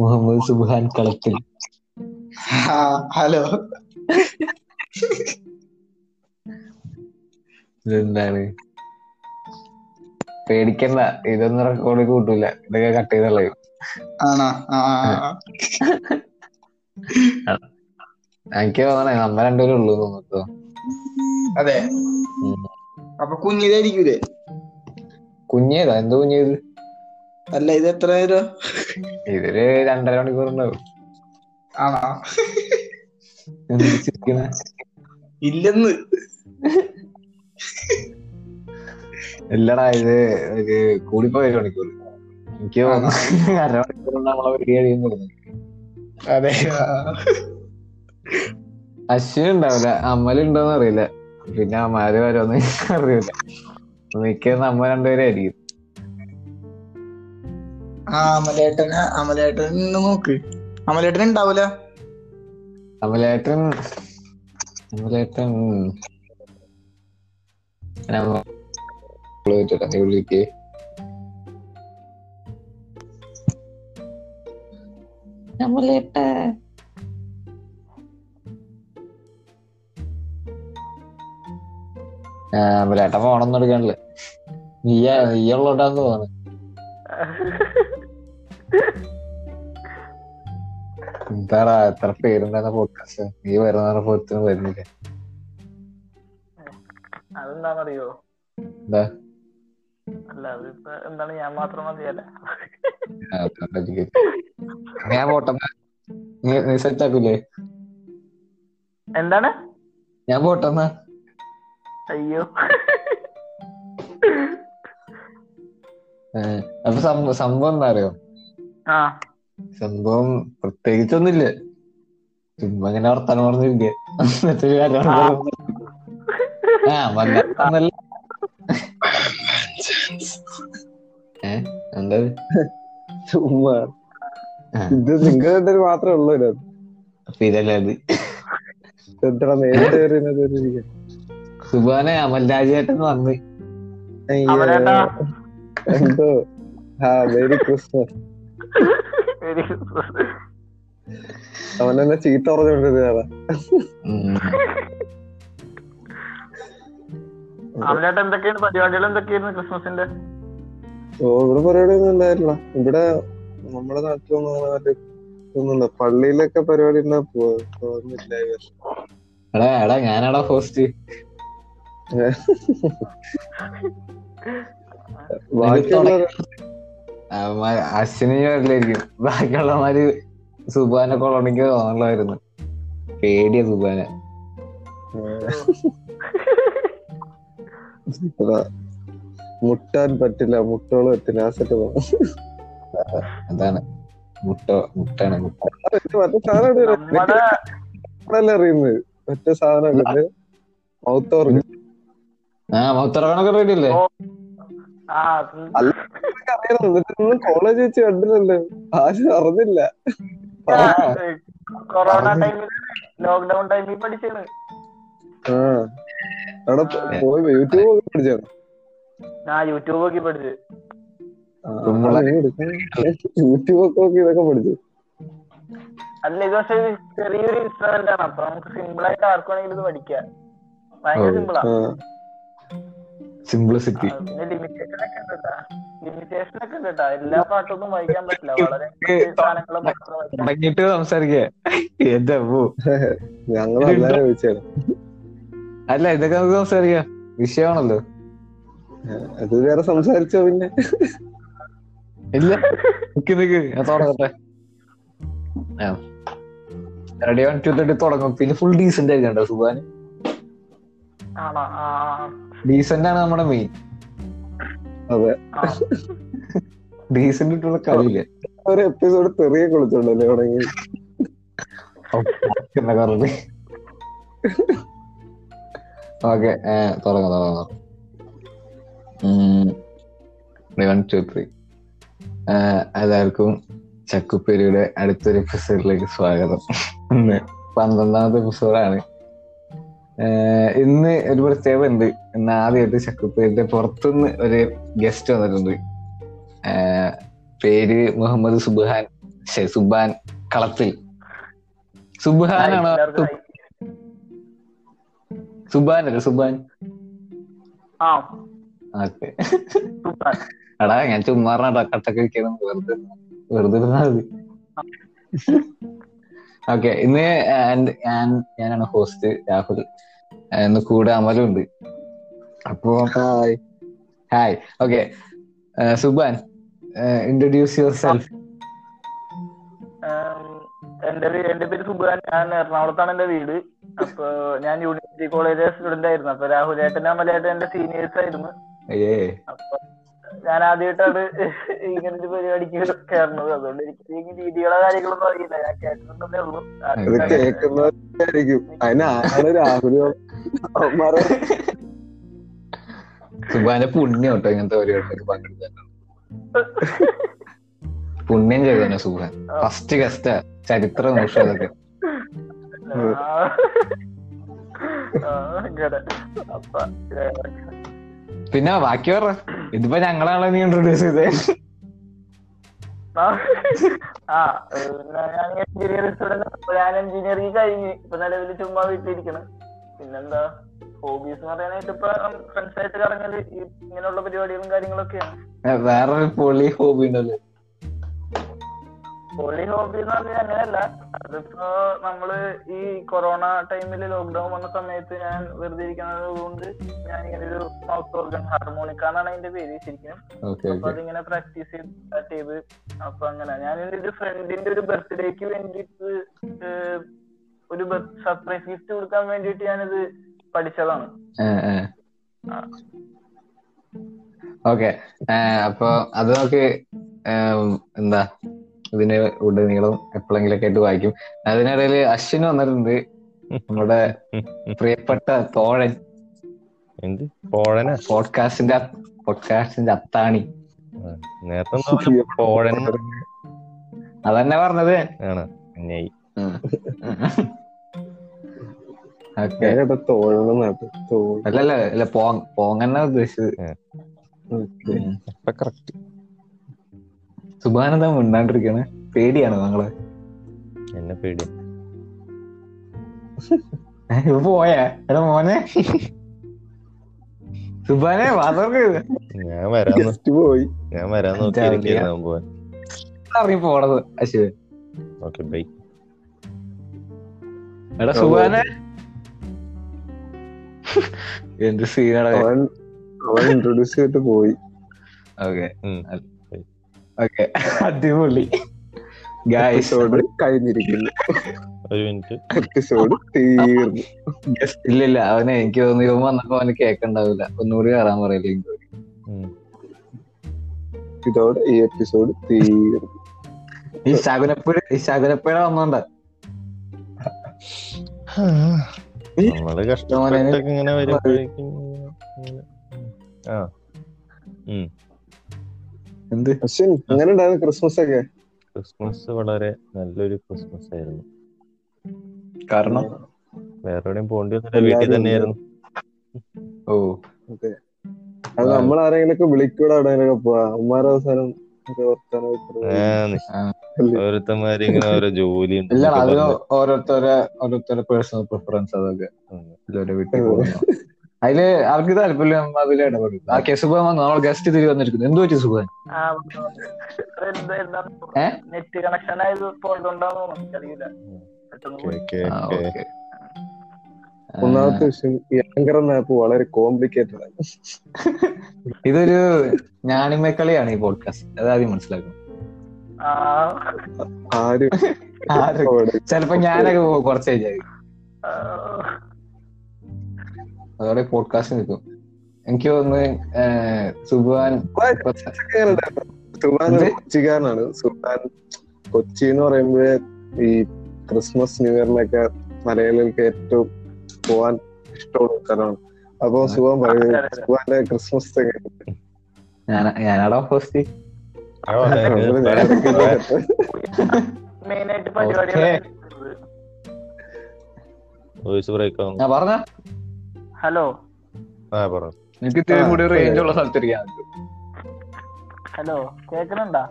മുഹമ്മദ് സുബാൻ കളത്തിൽ. ഹലോ. ഇതെന്താണ്? പേടിക്കണ്ട ഇതൊന്നും റെക്കോർഡ് കൂട്ടൂല. ഇതൊക്കെ കട്ട് ചെയ്ത് കളയും ആണോ. എനിക്ക് തോന്നണേ നമ്മ രണ്ടുപേരും ഉള്ളു തോന്നുന്നു അതെ. അപ്പൊ കുഞ്ഞിതായിരിക്കൂലേ? കുഞ്ഞേതാ? എന്ത് കുഞ്ഞേത്? അല്ല ഇത് എത്ര നേരം ഇതൊരു രണ്ടര മണിക്കൂർ ഉണ്ടാവും ആണോ? ഇല്ലെന്ന്. ഇല്ലടാ ഇത് ഒരു കൂടിപ്പോയ ഒരു മണിക്കൂർ. എനിക്ക് അരമണിക്കൂർ നമ്മളെ വലിയ കഴിയുന്നു അതെ. അശ്വിൻ ഉണ്ടാവില്ല. അമ്മലുണ്ടോന്ന് അറിയില്ല. പിന്നെ അമ്മാര് വരുമെന്ന് അറിയില്ല. മിക്ക രണ്ടുപേരെ രണ്ടുപേരായിരിക്കും ആ അമലേട്ടന് അമലേട്ടൻ നോക്ക്. അമലേട്ടൻ ഉണ്ടാവൂല? അമലേട്ടൻ അമലേട്ടൻ. വിളിക്ക്. ഫോണൊന്നും എടുക്കാനില്ല. നീയ നീയുള്ളോട്ടാന്ന് തോന്നുന്നു. എന്താടാ എത്ര പേരുണ്ടായിരുന്ന പോഡ്കാസ്റ്റ് നീ വരുന്ന പോലത്തിന് വരുന്നില്ല. അതെന്താണെന്നറിയോ? എന്താ? അല്ല അതിപ്പോ എന്താണ് ഞാൻ മാത്രം മതിയല്ല? ഞാൻ പോട്ടെ നീ നീ സെറ്റ് ആക്കൂലേ? എന്താണ്? ഞാൻ പോട്ടെന്നാ അയ്യോ. അപ്പൊ സംഭവം എന്താ അറിയോ? സംഭവം പ്രത്യേകിച്ചൊന്നുമില്ല. ചുമ്മാ ഇങ്ങനെ വർത്താനം പറഞ്ഞിരിക്കുക എന്നിട്ട് ആ. വല്ല ഏ എന്താ? ചുമ്മാ. ഇത് മാത്രമേ ഉള്ളൂ ഇതിനകത്ത്. സുബാനെ അമൽരാജേട്ടൻ വന്ന്. എന്തോ. ആ മേരി ക്രിസ്മസ്. വെരി അവൻ എന്നെ ചീത്ത പറഞ്ഞോണ്ടിരുന്ന ഉം. അമലേട്ട എന്തൊക്കെയാണ് പരിപാടികൾ എന്തൊക്കെയായിരുന്നു ക്രിസ്മസിന്റെ? ഓ ഇവിടെ പരിപാടിയൊന്നും ഉണ്ടായില്ല ഇവിടെ നമ്മുടെ നാട്ടിലൊന്നും അങ്ങനെ ഒന്നുമില്ല പള്ളിയിലൊക്കെ പരിപാടി ഉണ്ടാ പോകുന്നില്ല എടാ എടാ ഞാനാടാ ഹോസ്റ്റ് ബാക്കിയുള്ള അശ്വിനി വരില്ലായിരിക്കും ബാക്കിയുള്ളമാര് സുബാന കൊളോണിക്ക് തോന്നലായിരുന്നു പേടിയ സുബാന. മുട്ടാൻ പറ്റില്ല മുട്ടോൾ പറ്റില്ല ആ സെറ്റ് അതാണ്. മുട്ട മുട്ടാണ് മുട്ട. മറ്റേ സാധനം അറിയുന്നത്? മറ്റേ സാധനം ആ മൊത്തറക്കണൊക്കെ റെഡി അല്ലേ. ആ എന്നിട്ടൊന്നും കോളേജ് വെച്ച് കണ്ടില്ലല്ലോ. ആരും അറിഞ്ഞില്ല. കൊറോണ ടൈമിൽ ലോക്ക്ഡൌൺ ടൈമിൽ പഠിച്ചാണ് ആ. അവിടെ പോയി യൂട്യൂബ് ഒക്കെ പഠിച്ചാണ് ഞാൻ യൂട്യൂബ് നോക്കി പഠിച്ചു. യൂട്യൂബ് ഒക്കെ നോക്കി ഇതൊക്കെ പഠിച്ചു. അല്ല ഇത് പക്ഷെ ചെറിയൊരു ഇൻസ്ട്രുമെന്റ് ആണ്. അപ്പൊ നമുക്ക് സിമ്പിൾ ആയിട്ട് ആർക്കുവാണെങ്കിലും ഇത് പഠിക്കാം. ഭയങ്കര. സിമ്പിളാ സിംപ്ലിസിറ്റി പിന്നെ ലിമിറ്റേഷൻ ഒക്കെ ഉണ്ട് കേട്ടാ ലിമിറ്റേഷൻ ഒക്കെ ഉണ്ട് എല്ലാ പാട്ടൊന്നും വായിക്കാൻ പറ്റില്ല. വളരെ സാധനങ്ങൾ സംസാരിക്കേ. എന്താ. ഞങ്ങൾ ചോദിച്ചാണ് അല്ല ഇതൊക്കെ നമുക്ക് സംസാരിക്കാം. വിഷയമാണല്ലോ. അത് വേറെ സംസാരിച്ചോ പിന്നെ? ഇല്ല. നിക്ക് നിക്ക്. ഞാൻ തുടങ്ങട്ടെ. റെഡി വൺ ടു തേർട്ടി തുടങ്ങും. പിന്നെ ഫുൾ ഡീസെന്റ് ആയിരിക്കണ്ടോ സുബാൻ ആണോ? ആ. ഡീസന്റ് ആണ് നമ്മുടെ മെയിൻ അതെ. ഡീസന്റ് ഇട്ടുള്ള കളിയില്ല ഒരു എപ്പിസോഡ് തെറിയെ കുളിച്ചോണ്ടല്ലേ പറഞ്ഞത് ഓക്കെ തുടങ്ങാം തുടങ്ങാം വൺ ടു ത്രീ എല്ലാവർക്കും ചക്കുപ്പേരിയുടെ അടുത്തൊരു എപ്പിസോഡിലേക്ക് സ്വാഗതം. പന്ത്രണ്ടാമത്തെ എപ്പിസോഡാണ് ഇന്ന് ഒരു പ്രത്യേകത ഉണ്ട്. ഇന്ന് ആദ്യമായിട്ട് ശക്തിപ്പേരിന്റെ പുറത്തുനിന്ന് ഒരു ഗസ്റ്റ് വന്നിട്ടുണ്ട്. പേര് മുഹമ്മദ് സുബ്ഹാൻ സുബാൻ കളത്തിൽ. സുബ്ഹാനാണോ സുബാൻ അല്ലേ? സുബാൻ ഓക്കെ. എടാ ഞാൻ ചുമ്മാ പറഞ്ഞാ കട്ടൊക്കെ വെക്കണം വെറുതെ വെറുതെ ഓക്കെ ഇന്ന് ഞാൻ ഞാനാണ് ഹോസ്റ്റ് രാഹുൽ. ഇന്ന് കൂടെ അമലുണ്ട് അപ്പോ hi hi okay Subhan introduce yourself എന്റെ എന്റെ പേര് സുബാൻ. ഞാൻ എറണാകുളത്താണ് എന്റെ വീട്. അപ്പൊ ഞാൻ യൂണിവേഴ്സിറ്റി കോളേജ് സ്റ്റുഡന്റ് ആയിരുന്നു. അപ്പൊ രാഹുലേട്ടൻ അമലേട്ടൻ എന്റെ സീനിയേഴ്സ് ആയിരുന്നു. അയ്യേ അപ്പൊ ഞാൻ ആദ്യമായിട്ടാണ് ഇങ്ങനെ ഒരു പരിപാടിക്ക് കയറുന്നത് അതുകൊണ്ട് എനിക്ക് ഈ രീതികളോ കാര്യങ്ങളൊന്നും അറിയില്ല. ഞാൻ കേട്ടിട്ടുണ്ടെന്നേ ഉള്ളൂ. ഇത് കേൾക്കുന്നവരായിരിക്കും. അതിന് ആരാണ് രാഹുൽ സുബാന്റെ പുണ്യം കേട്ടോ ഇങ്ങനത്തെ പരിപാടികൾ പങ്കെടുക്കാൻ. പുണ്യം ചെയ്തന്നെ സുബാൻ. ഫസ്റ്റ് ഗസ്റ്റാ ചരിത്ര നിമിഷം അതൊക്കെ പിന്നെ ബാക്കി പറ. ഇതിപ്പോ ഞങ്ങളാണ് നീ ഇൻട്രൊഡ്യൂസ് ചെയ്തേ? ആ ഞാൻ എഞ്ചിനീയറിംഗ് സ്റ്റുഡന്റ് ഞാൻ എഞ്ചിനീയറിംഗ് കഴിഞ്ഞ്. ഇപ്പൊ നിലവിൽ ചുമ്മാ വീട്ടിലിരിക്കണം. പിന്നെന്താ? ഹോബീസ് എന്ന് പറയാനായിട്ട് ഇപ്പൊ ഫ്രണ്ട്സ് ആയിട്ട് കറങ്ങൽ ഇങ്ങനെയുള്ള പരിപാടികളും കാര്യങ്ങളൊക്കെയാണ്. വേറൊരു പൊളി ഹോബി ഉണ്ടല്ലോ. പൊളി ഹോബി എന്ന് പറഞ്ഞാൽ അങ്ങനെയല്ല. അതിപ്പോ നമ്മൾ ഈ കൊറോണ ടൈമിൽ ലോക്ക്ഡൌൺ വന്ന സമയത്ത് ഞാൻ വെറുതെ ഇരിക്കുന്നത് കൊണ്ട് ഞാൻ ഇങ്ങനെ ഒരു മൗത്ത് ഓർഗൻ ഹാർമോണിക്ക എന്നാണ് അതിന്റെ പേര് ശരിക്കും. അപ്പൊ അതിങ്ങനെ പ്രാക്ടീസ് ചെയ്ത് സ്റ്റാർട്ട് ചെയ്ത് അപ്പൊ അങ്ങനെ. ഞാൻ ഒരു ഫ്രണ്ടിന്റെ ഒരു ബർത്ത്ഡേക്ക് വേണ്ടിട്ട് ഒരു സർപ്രൈസ് ഗിഫ്റ്റ് കൊടുക്കാൻ വേണ്ടിട്ട് ഞാനിത് പഠിച്ചതാണ്. ഓക്കെ അപ്പൊ അത് നമുക്ക് എന്താ? ഇതിന് ഉടനീളം എപ്പോഴെങ്കിലൊക്കെ ആയിട്ട് വായിക്കും. അതിനിടയിൽ അശ്വിൻ വന്നിട്ടുണ്ട്. നമ്മുടെ പ്രിയപ്പെട്ട തോഴൻ. എന്ത്? പോഴന പോഡ്കാസ്റ്റിന്റെ പോഡ്കാസ്റ്റിന്റെ അത്താണി. നേരത്തെ പോഴൻ അതന്നെ പറഞ്ഞത്. അല്ലല്ല അല്ല പോങ് പോങ്ങന്നെ ഉദ്ദേശിച്ചത്. സുബാനെന്താ മിണ്ടാണ്ടിരിക്കണേ. പേടിയാണ് നിങ്ങൾ? എന്നെ പേടി. പോയാ? എടാ മോനെ. സുബാനെ വാതർക്ക് ഞാൻ വരാൻ പോയി. ഞാൻ വരാൻ ഇറങ്ങി പോണത് അശ്വ ഓക്കെ ബൈ. എടാ സുബാനെ. എന്ത് സീനാണ് അവൻ അവൻ ഇൻട്രൊഡ്യൂസ് ചെയ്തിട്ട് പോയി. ഓക്കെ. ഓക്കെ. അടിപൊളി. ഗായ്സ് എപ്പിസോഡ് കഴിഞ്ഞിരിക്കുന്നു. ഒരു മിനിറ്റ്. എപ്പിസോഡ് തീർന്നു. ഇല്ല ഇല്ല അവനെ എനിക്ക് തോന്നി ഇവൻ വന്നപ്പോ അവന് കേക്കുണ്ടാവില്ല. ഒന്നുകൂടി കയറാൻ പറയില്ല എനിക്ക് ഇതോടെ ഈ എപ്പിസോഡ് തീർന്നു. ഈ ശകുനപ്പുഴ ഈ ശകുനപ്പുഴ വന്നോണ്ട. നമ്മൾ കഷ്ടപ്പെട്ടൊക്കെ ഇങ്ങനെ വരുമ്പോഴേക്കും ഇങ്ങനെ- ആ ഉം. എന്ത്? അശ്വിൻ എങ്ങനെ ഉണ്ടായിരുന്നു ക്രിസ്മസ് ഒക്കെ ക്രിസ്മസ് വളരെ നല്ലൊരു ക്രിസ്മസ് ആയിരുന്നു കാരണം? വേറെ എവിടെയും പോകേണ്ടി വന്നില്ല. വീട്ടിൽ തന്നെയായിരുന്നു. ഓ. അതെ അത് നമ്മൾ ആരെങ്കിലൊക്കെ വിളിക്കൂടെ എവിടെയെങ്കിലൊക്കെ പോവാ? ഉമ്മാരെ അവസാനം. അല്ലേ? ഓരോ ജോലി ഓരോരുത്തരെ ഓരോരുത്തരുടെ പേഴ്സണൽ പ്രിഫറൻസ് അതൊക്കെ. ഇതിലൊരു വീട്ടിൽ പോകുന്നു അതിൽ അവർക്ക് താല്പര്യം അതിൽ ഇടപെടും ആ കെ സുബാൻ വന്നു. നമ്മൾ ഗസ്റ്റ് തിരി വന്നിരിക്കുന്നു. എന്ത് പറ്റി സുബാൻ ആ എന്താ എന്താ? നെറ്റ് കണക്ഷൻ ആയത്. ഒന്നാമത്തെ വിഷയം ഈ ആങ്കർ എന്ന ആപ്പ് വളരെ കോംപ്ലിക്കേറ്റഡ് ആണ്. ഇതൊരു ഞാണിമക്കളിയാണ് ഈ പോഡ്കാസ്റ്റ് അതാദ്യം മനസ്സിലാക്കും ആരും ചിലപ്പോ ഞാനൊക്കെ കുറച്ച് കഴിഞ്ഞാൽ. അതോടെ പോഡ്കാസ്റ്റ് നിൽക്കും എനിക്ക് തോന്നുന്നു സുബാൻ സുബാൻ? കൊച്ചിക്കാരനാണ് സുബാൻ കൊച്ചി എന്ന് പറയുമ്പോഴേ ഈ ക്രിസ്മസ് ന്യൂ ഇയറിനൊക്കെ മലയാളികൾക്ക് ഏറ്റവും പോവാൻ ഇഷ്ടമുള്ള സ്ഥലമാണ്. അപ്പൊ സുഖം പറയുന്നത് അതെ. ക്രിസ്മസ് ഞാനാടോ ഫസ്റ്റ് പറഞ്ഞ. ഹലോ ആ പറ. എനിക്ക് ഇത്തിരി കൂടി റേഞ്ച് ഉള്ള സ്ഥലത്തിരിക്കാൻ ഹലോ കേക്കണുണ്ടാ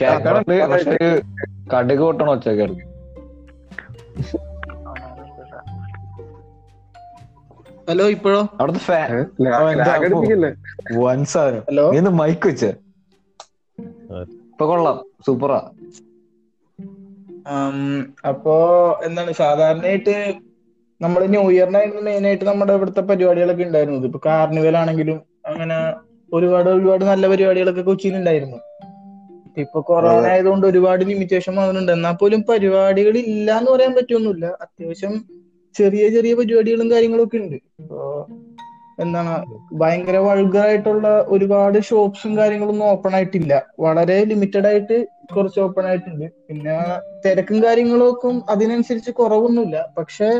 കേക്കണുണ്ട് പക്ഷെ കടുക് പൊട്ടണ ഒച്ചയൊക്കെ ഹലോ ഇപ്പോഴോ? അവിടുത്തെ മൈക്ക് വെച്ച? ഇപ്പൊ കൊള്ളാം. സൂപ്പറാ അപ്പോ എന്താണ് സാധാരണയായിട്ട് നമ്മൾ ന്യൂ ഇയറിനായിരുന്നു മെയിൻ ആയിട്ട് നമ്മുടെ ഇവിടുത്തെ പരിപാടികളൊക്കെ ഉണ്ടായിരുന്നത് ഇപ്പൊ കാർണിവൽ ആണെങ്കിലും അങ്ങനെ ഒരുപാട് ഒരുപാട് നല്ല പരിപാടികളൊക്കെ കൊച്ചിയിൽ ഉണ്ടായിരുന്നു ഇപ്പൊ കൊറോണ ആയതുകൊണ്ട് ഒരുപാട് ലിമിറ്റേഷൻ വന്നിട്ടുണ്ട്. എന്നാൽ പോലും പരിപാടികൾ ഇല്ല എന്ന് പറയാൻ പറ്റൊന്നുമില്ല. അത്യാവശ്യം ചെറിയ ചെറിയ പരിപാടികളും കാര്യങ്ങളും ഒക്കെ ഉണ്ട്. ഇപ്പോ എന്താണ് ഭയങ്കര വൾഗറായിട്ടുള്ള ഒരുപാട് ഷോപ്സും കാര്യങ്ങളൊന്നും ഓപ്പൺ ആയിട്ടില്ല. വളരെ ലിമിറ്റഡ് ആയിട്ട് കുറച്ച് ഓപ്പൺ ആയിട്ടുണ്ട്. പിന്നെ തിരക്കും കാര്യങ്ങളൊക്കെ അതിനനുസരിച്ച് കുറവൊന്നുമില്ല. പക്ഷെ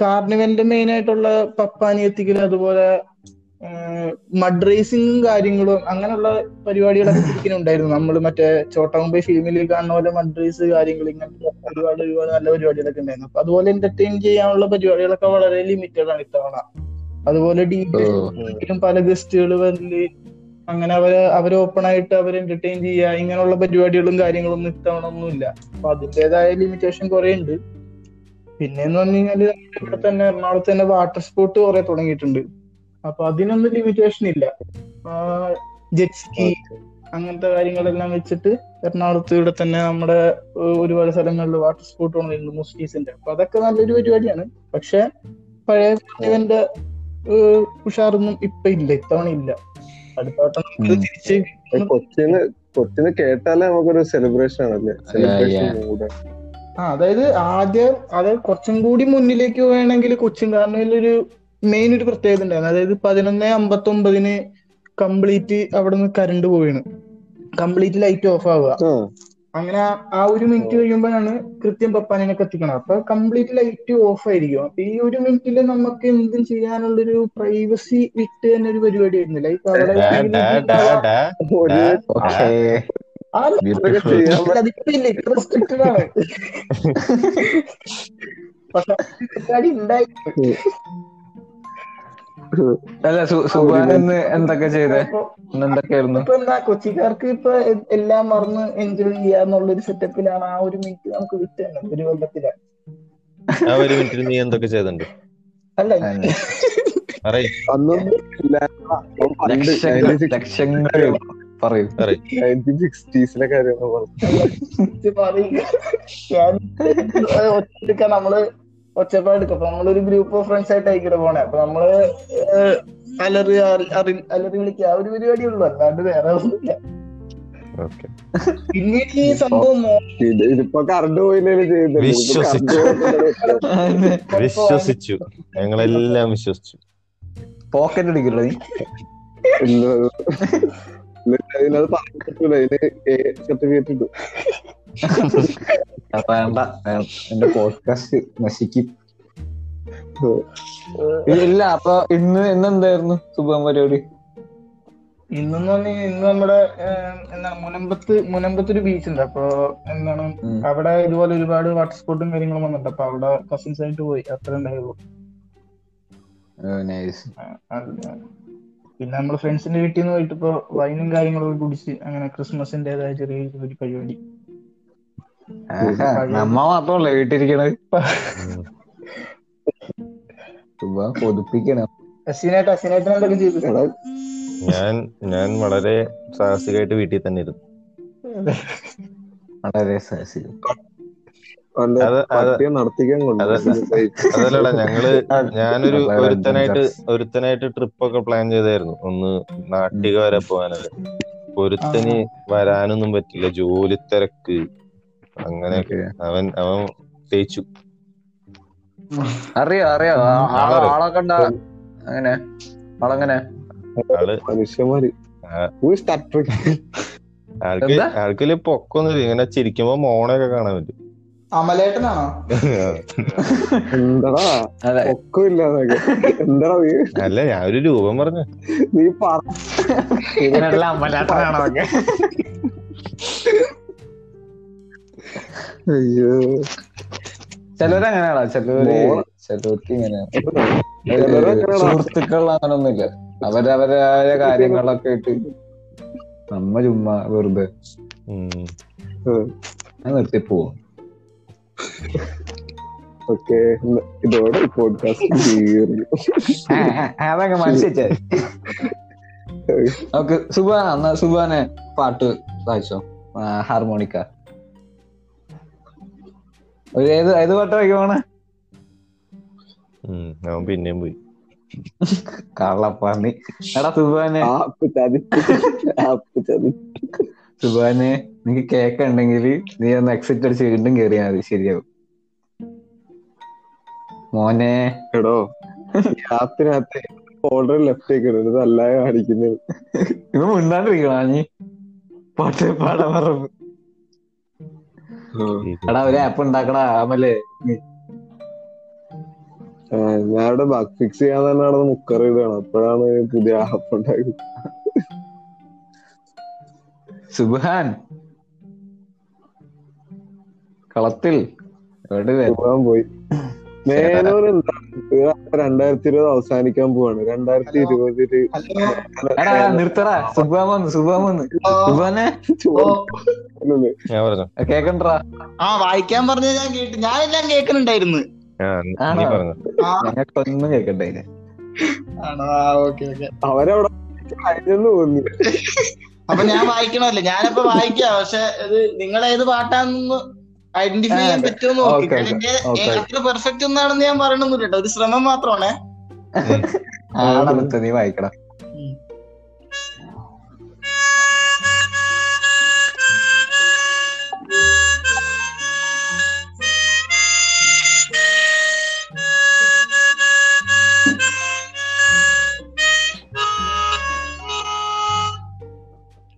കാർണിവലിന്റെ മെയിൻ ആയിട്ടുള്ള പപ്പാനി എത്തിക്കൽ അതുപോലെ മഡ് റേസിംഗും കാര്യങ്ങളും അങ്ങനെയുള്ള പരിപാടികളൊക്കെ ശരിക്കും ഉണ്ടായിരുന്നു നമ്മൾ മറ്റേ ചോട്ടാകുമ്പോ ഫിലിമിൽ കാണുന്ന പോലെ മഡ് റേസ് കാര്യങ്ങൾ ഇങ്ങനത്തെ ഒരുപാട് ഒരുപാട് നല്ല പരിപാടികളൊക്കെ ഉണ്ടായിരുന്നു. അപ്പൊ അതുപോലെ എന്റർടൈൻ ചെയ്യാനുള്ള പരിപാടികളൊക്കെ വളരെ ലിമിറ്റഡ് ആണ് ഇത്തവണ. അതുപോലെ ഡി പല ഗസ്റ്റുകൾ വരൽ അങ്ങനെ അവർ അവർ ഓപ്പൺ ആയിട്ട് അവർ എന്റർടൈൻ ചെയ്യുക ഇങ്ങനെയുള്ള പരിപാടികളും കാര്യങ്ങളൊന്നും ഇത്തവണ ഒന്നുമില്ല. അപ്പൊ അതിന്റേതായ ലിമിറ്റേഷൻ കുറെ ഉണ്ട് പിന്നെ എന്ന് പറഞ്ഞു കഴിഞ്ഞാൽ ഇവിടെ തന്നെ എറണാകുളത്ത് തന്നെ വാട്ടർ സ്പോർട്ട് കുറെ തുടങ്ങിയിട്ടുണ്ട്. അപ്പൊ അതിനൊന്നും ലിമിറ്റേഷൻ ഇല്ല. ജെറ്റ് സ്കി അങ്ങനത്തെ കാര്യങ്ങളെല്ലാം വെച്ചിട്ട് എറണാകുളത്ത് ഇവിടെ തന്നെ നമ്മുടെ ഒരുപാട് സ്ഥലങ്ങളിൽ വാട്ടർ സ്പോർട്ട് തുടങ്ങിയിട്ടുണ്ട് മുസ്ലിംസിന്റെ അപ്പൊ അതൊക്കെ നല്ലൊരു പരിപാടിയാണ്. പക്ഷെ പഴയ ഇവന്റെ ഉഷാറൊന്നും ഇപ്പൊ ഇല്ല ഇത്തവണ ഇല്ല. അടുത്ത വട്ടം നമുക്ക് തിരിച്ച് ഏ, കൊച്ചിന് കൊച്ചിന് കേട്ടാലേ നമുക്കൊരു സെലിബ്രേഷൻ ആണല്ലേ? സെലിബ്രേഷൻ. മൂഡ് ആ അതായത് ആദ്യം അതായത് കുറച്ചും കൂടി മുന്നിലേക്ക് വേണമെങ്കിൽ കൊച്ചിൻ കാർണിവലൊരു ഒരു മെയിൻ ഒരു പ്രത്യേകത ഉണ്ടായിരുന്നു. അതായത് പതിനൊന്ന് അമ്പത്തി ഒമ്പതിന് കംപ്ലീറ്റ് അവിടെ നിന്ന് കറണ്ട് പോവാണ് കംപ്ലീറ്റ് ലൈറ്റ് ഓഫ് ആവുക അങ്ങനെ ആ- ആ ഒരു മിനിറ്റ് കഴിയുമ്പോഴാണ് കൃത്യം പപ്പാനൊക്കെ എത്തിക്കണം അപ്പൊ കംപ്ലീറ്റ് ലൈറ്റ് ഓഫ് ആയിരിക്കും. അപ്പൊ ഈ ഒരു മിനിറ്റിൽ നമുക്ക് എന്തും ചെയ്യാനുള്ളൊരു പ്രൈവസി വിട്ട് തന്നെ ഒരു പരിപാടി ആയിരുന്നില്ല. ഇപ്പൊ അവിടെ അല്ല സുബാൻ ഇന്ന് എന്തൊക്കെ ചെയ്തേ? എന്തൊക്കെയായിരുന്നു? ഇപ്പൊ എന്താ കൊച്ചിക്കാർക്ക് ഇപ്പൊ എല്ലാം മറന്ന് എൻജോയ് ചെയ്യാന്നുള്ള ഒരു സെറ്റപ്പിലാണ് ആ ഒരു മിനിറ്റ് നമുക്ക് വിട്ടുതന്നെ ഒരു കൊല്ലത്തിലാണ് ആ ഒരു മിനിറ്റിൽ നീ എന്തൊക്കെ ചെയ്തിട്ടുണ്ട്? അല്ല ലക്ഷങ്ങൾ പറയൂ. നയന്റീൻ സിക്സ്റ്റീസിലെ കാര്യമാണ് പറഞ്ഞത്. ഒറ്റ നമ്മൾ ഒച്ചപ്പാട് എടുക്കും. അപ്പൊ നമ്മളൊരു ഗ്രൂപ്പ് ഓഫ് ഫ്രണ്ട്സ് ആയിട്ട് ആയിക്കോട്ടെ പോണേ. അപ്പൊ നമ്മൾ അലറി അലറി വിളിക്കുക. ആ ഒരു പരിപാടി ഉള്ളു. അല്ലാണ്ട് വേറെ ഒന്നുമില്ല. പിന്നീട് ഈ സംഭവം ഇതിപ്പോ കറണ്ട് പോയില്ലേ വിശ്വസിച്ചു. വിശ്വസിച്ചു. ഞങ്ങളെല്ലാം വിശ്വസിച്ചു. പോക്കറ്റ് അടിക്കില്ല നീ അതിനത് പറയാൻ പറ്റൂല ഇതിന് സർട്ടിഫിക്കറ്റ് ഇട്ടു. വേണ്ട. എന്റെ പോഡ്കാസ്റ്റ് നശിക്കും. ഇല്ല അപ്പൊ ഇന്ന് ഇന്ന് എന്തായിരുന്നു സുബാൻ പരിപാടി? ഇന്നെന്ന് പറഞ്ഞ ഇന്ന് നമ്മുടെ എന്താ മുനമ്പത്ത് മുനമ്പത്ത് ഒരു ബീച്ച് ഉണ്ട്. അപ്പൊ എന്താണ് അവിടെ ഇതുപോലെ ഒരുപാട് വാട്ടർ സ്പോർട്ടും കാര്യങ്ങളും വന്നിട്ടുണ്ട്. അപ്പൊ അവിടെ കസിൻസ് ആയിട്ട് പോയി. അത്ര ഉണ്ടായുള്ളൂ. നൈസ് പിന്നെ നമ്മൾ ഫ്രണ്ട്സിന്റെ വീട്ടിൽ നിന്ന് പോയിട്ട് ഇപ്പൊ വൈനും കാര്യങ്ങളൊക്കെ കുടിച്ച് അങ്ങനെ ക്രിസ്മസിന്റേതായ ചെറിയ ഒരു പരിപാടി. നമ്മ മാത്രമല്ലേ വീട്ടിരിക്കണത്. ഞാൻ ഞാൻ വളരെ സാഹസികമായിട്ട് വീട്ടിൽ തന്നെ ഇരുന്നു. വളരെ സാഹസികം. അതല്ലടാ ഞങ്ങൾ ഞാനൊരു ഒരുത്തനായിട്ട് ഒരുത്തനായിട്ട് ട്രിപ്പ് ഒക്കെ പ്ലാൻ ചെയ്തായിരുന്നു. ഒന്ന് നാട്ടിക വരെ പോകാനൊക്കെ ഒരുത്തന് വരാനൊന്നും പറ്റില്ല. ജോലി തിരക്ക്. അങ്ങനെയൊക്കെ അവൻ അവൻ തേച്ചു. അറിയോ അറിയോ? ആ- ആ- ആളറിയോ? ആളൊക്കെ ഉണ്ടാ അങ്ങനെ. ആളെങ്ങനെ? ആൾ. മനുഷ്യന്മാര്? ആൾക്ക്? പൊക്കൊന്നുമില്ല. ഇങ്ങനെ ചിരിക്കുമ്പോ മോണൊക്കെ കാണാൻ പറ്റും. അമലേട്ടനാണോ? എന്താടാ? അതെ. ഒക്കെ ഇല്ലാതൊക്കെ എന്താടാ നീ? അല്ല ഞാൻ ഒരു രൂപം പറഞ്ഞു. നീ പറ. അമലേട്ടനാണോ അയ്യോ. ചിലര് അങ്ങനെയാണോ? ചിലര്. ചിലർക്ക് ഇങ്ങനെയാണ്? സുഹൃത്തുക്കൾ അങ്ങനൊന്നുമില്ല. അവരവരായ കാര്യങ്ങളൊക്കെ ഇട്ട് നമ്മ ചുമ്മാ വെറുതെ. നിർത്തി പോവും ഓക്കെ. ഇതോടെ പോഡ്കാസ്റ്റ് തീർന്നു. അതങ്ങ് മനസ്സിലാ ഓക്കെ സുബാന എന്നാ സുബാനെ പാട്ട് വായിച്ചോ? ഹാർമോണിക്ക. ഒരു ഏത് ഏത് പാട്ട് വായിക്കുവാണ് അവൻ പിന്നെയും പോയി. കള്ളപ്പാണി എടാ സുബാനെ. ആപ്പ് ചതി. ആപ്പ് ചതി. സുബാനെ നിനക്ക് കേക്ക് ഉണ്ടെങ്കിൽ നീ ഒന്ന് എക്സിറ്റ് അടിച്ച് വീണ്ടും കേറിയാ മതി. ശരിയാവും. മോനെ. എടോ രാത്രി ഓർഡർ ലെഫ്റ്റ് ഒക്കെ ഇടുന്നത് അല്ലാതെ കാണിക്കുന്നത്. ഇത് മുണ്ടാണ്ടിരിക്കണോ നീ? പാട്ട് പാടാൻ പറഞ്ഞു എടാ ഒരു ആപ്പ് ഉണ്ടാക്കടാ ആമല്ലേ ഞാൻ ഇവിടെ ബഗ് ഫിക്സ് ചെയ്യാൻ തന്നെ നടന്ന് അപ്പോഴാണ് പുതിയ ആപ്പ് ഉണ്ടായത് സുബാൻ കളത്തിൽ. പോയി. എന്താ രണ്ടായിരത്തി ഇരുപത് അവസാനിക്കാൻ പോവാണ്. രണ്ടായിരത്തി ഇരുപതിൽ നിർത്തടാ. സുബാൻ വന്ന് സുബാൻ വന്ന്. സുബാനെ കേക്കണ്ടാ? ആ വായിക്കാൻ പറഞ്ഞ ഞാൻ കേട്ടു ഞാനെല്ലാം കേൾക്കുന്നുണ്ടായിരുന്നു. ആ നീ പറഞ്ഞു? ആ. ഞങ്ങൾക്കൊന്നും കേക്കണ്ടേ ആണോ? ആ ഓക്കെ ഓക്കെ. അവരവിടെ കഴിഞ്ഞെന്ന് തോന്നി. അപ്പൊ ഞാൻ വായിക്കണമല്ലോ. ഞാനപ്പോ വായിക്കാം. പക്ഷെ ഇത് നിങ്ങൾ ഏത് പാട്ടാണെന്ന് ഐഡന്റിഫൈ ചെയ്യാൻ പറ്റുമെന്ന് പറ്റുമോ നോക്കി. അത്ര പെർഫെക്റ്റ് ഒന്നാണെന്ന് ഞാൻ പറയണമെന്നില്ല ഒരു ശ്രമം മാത്രമാണേ. നീ വായിക്കടാ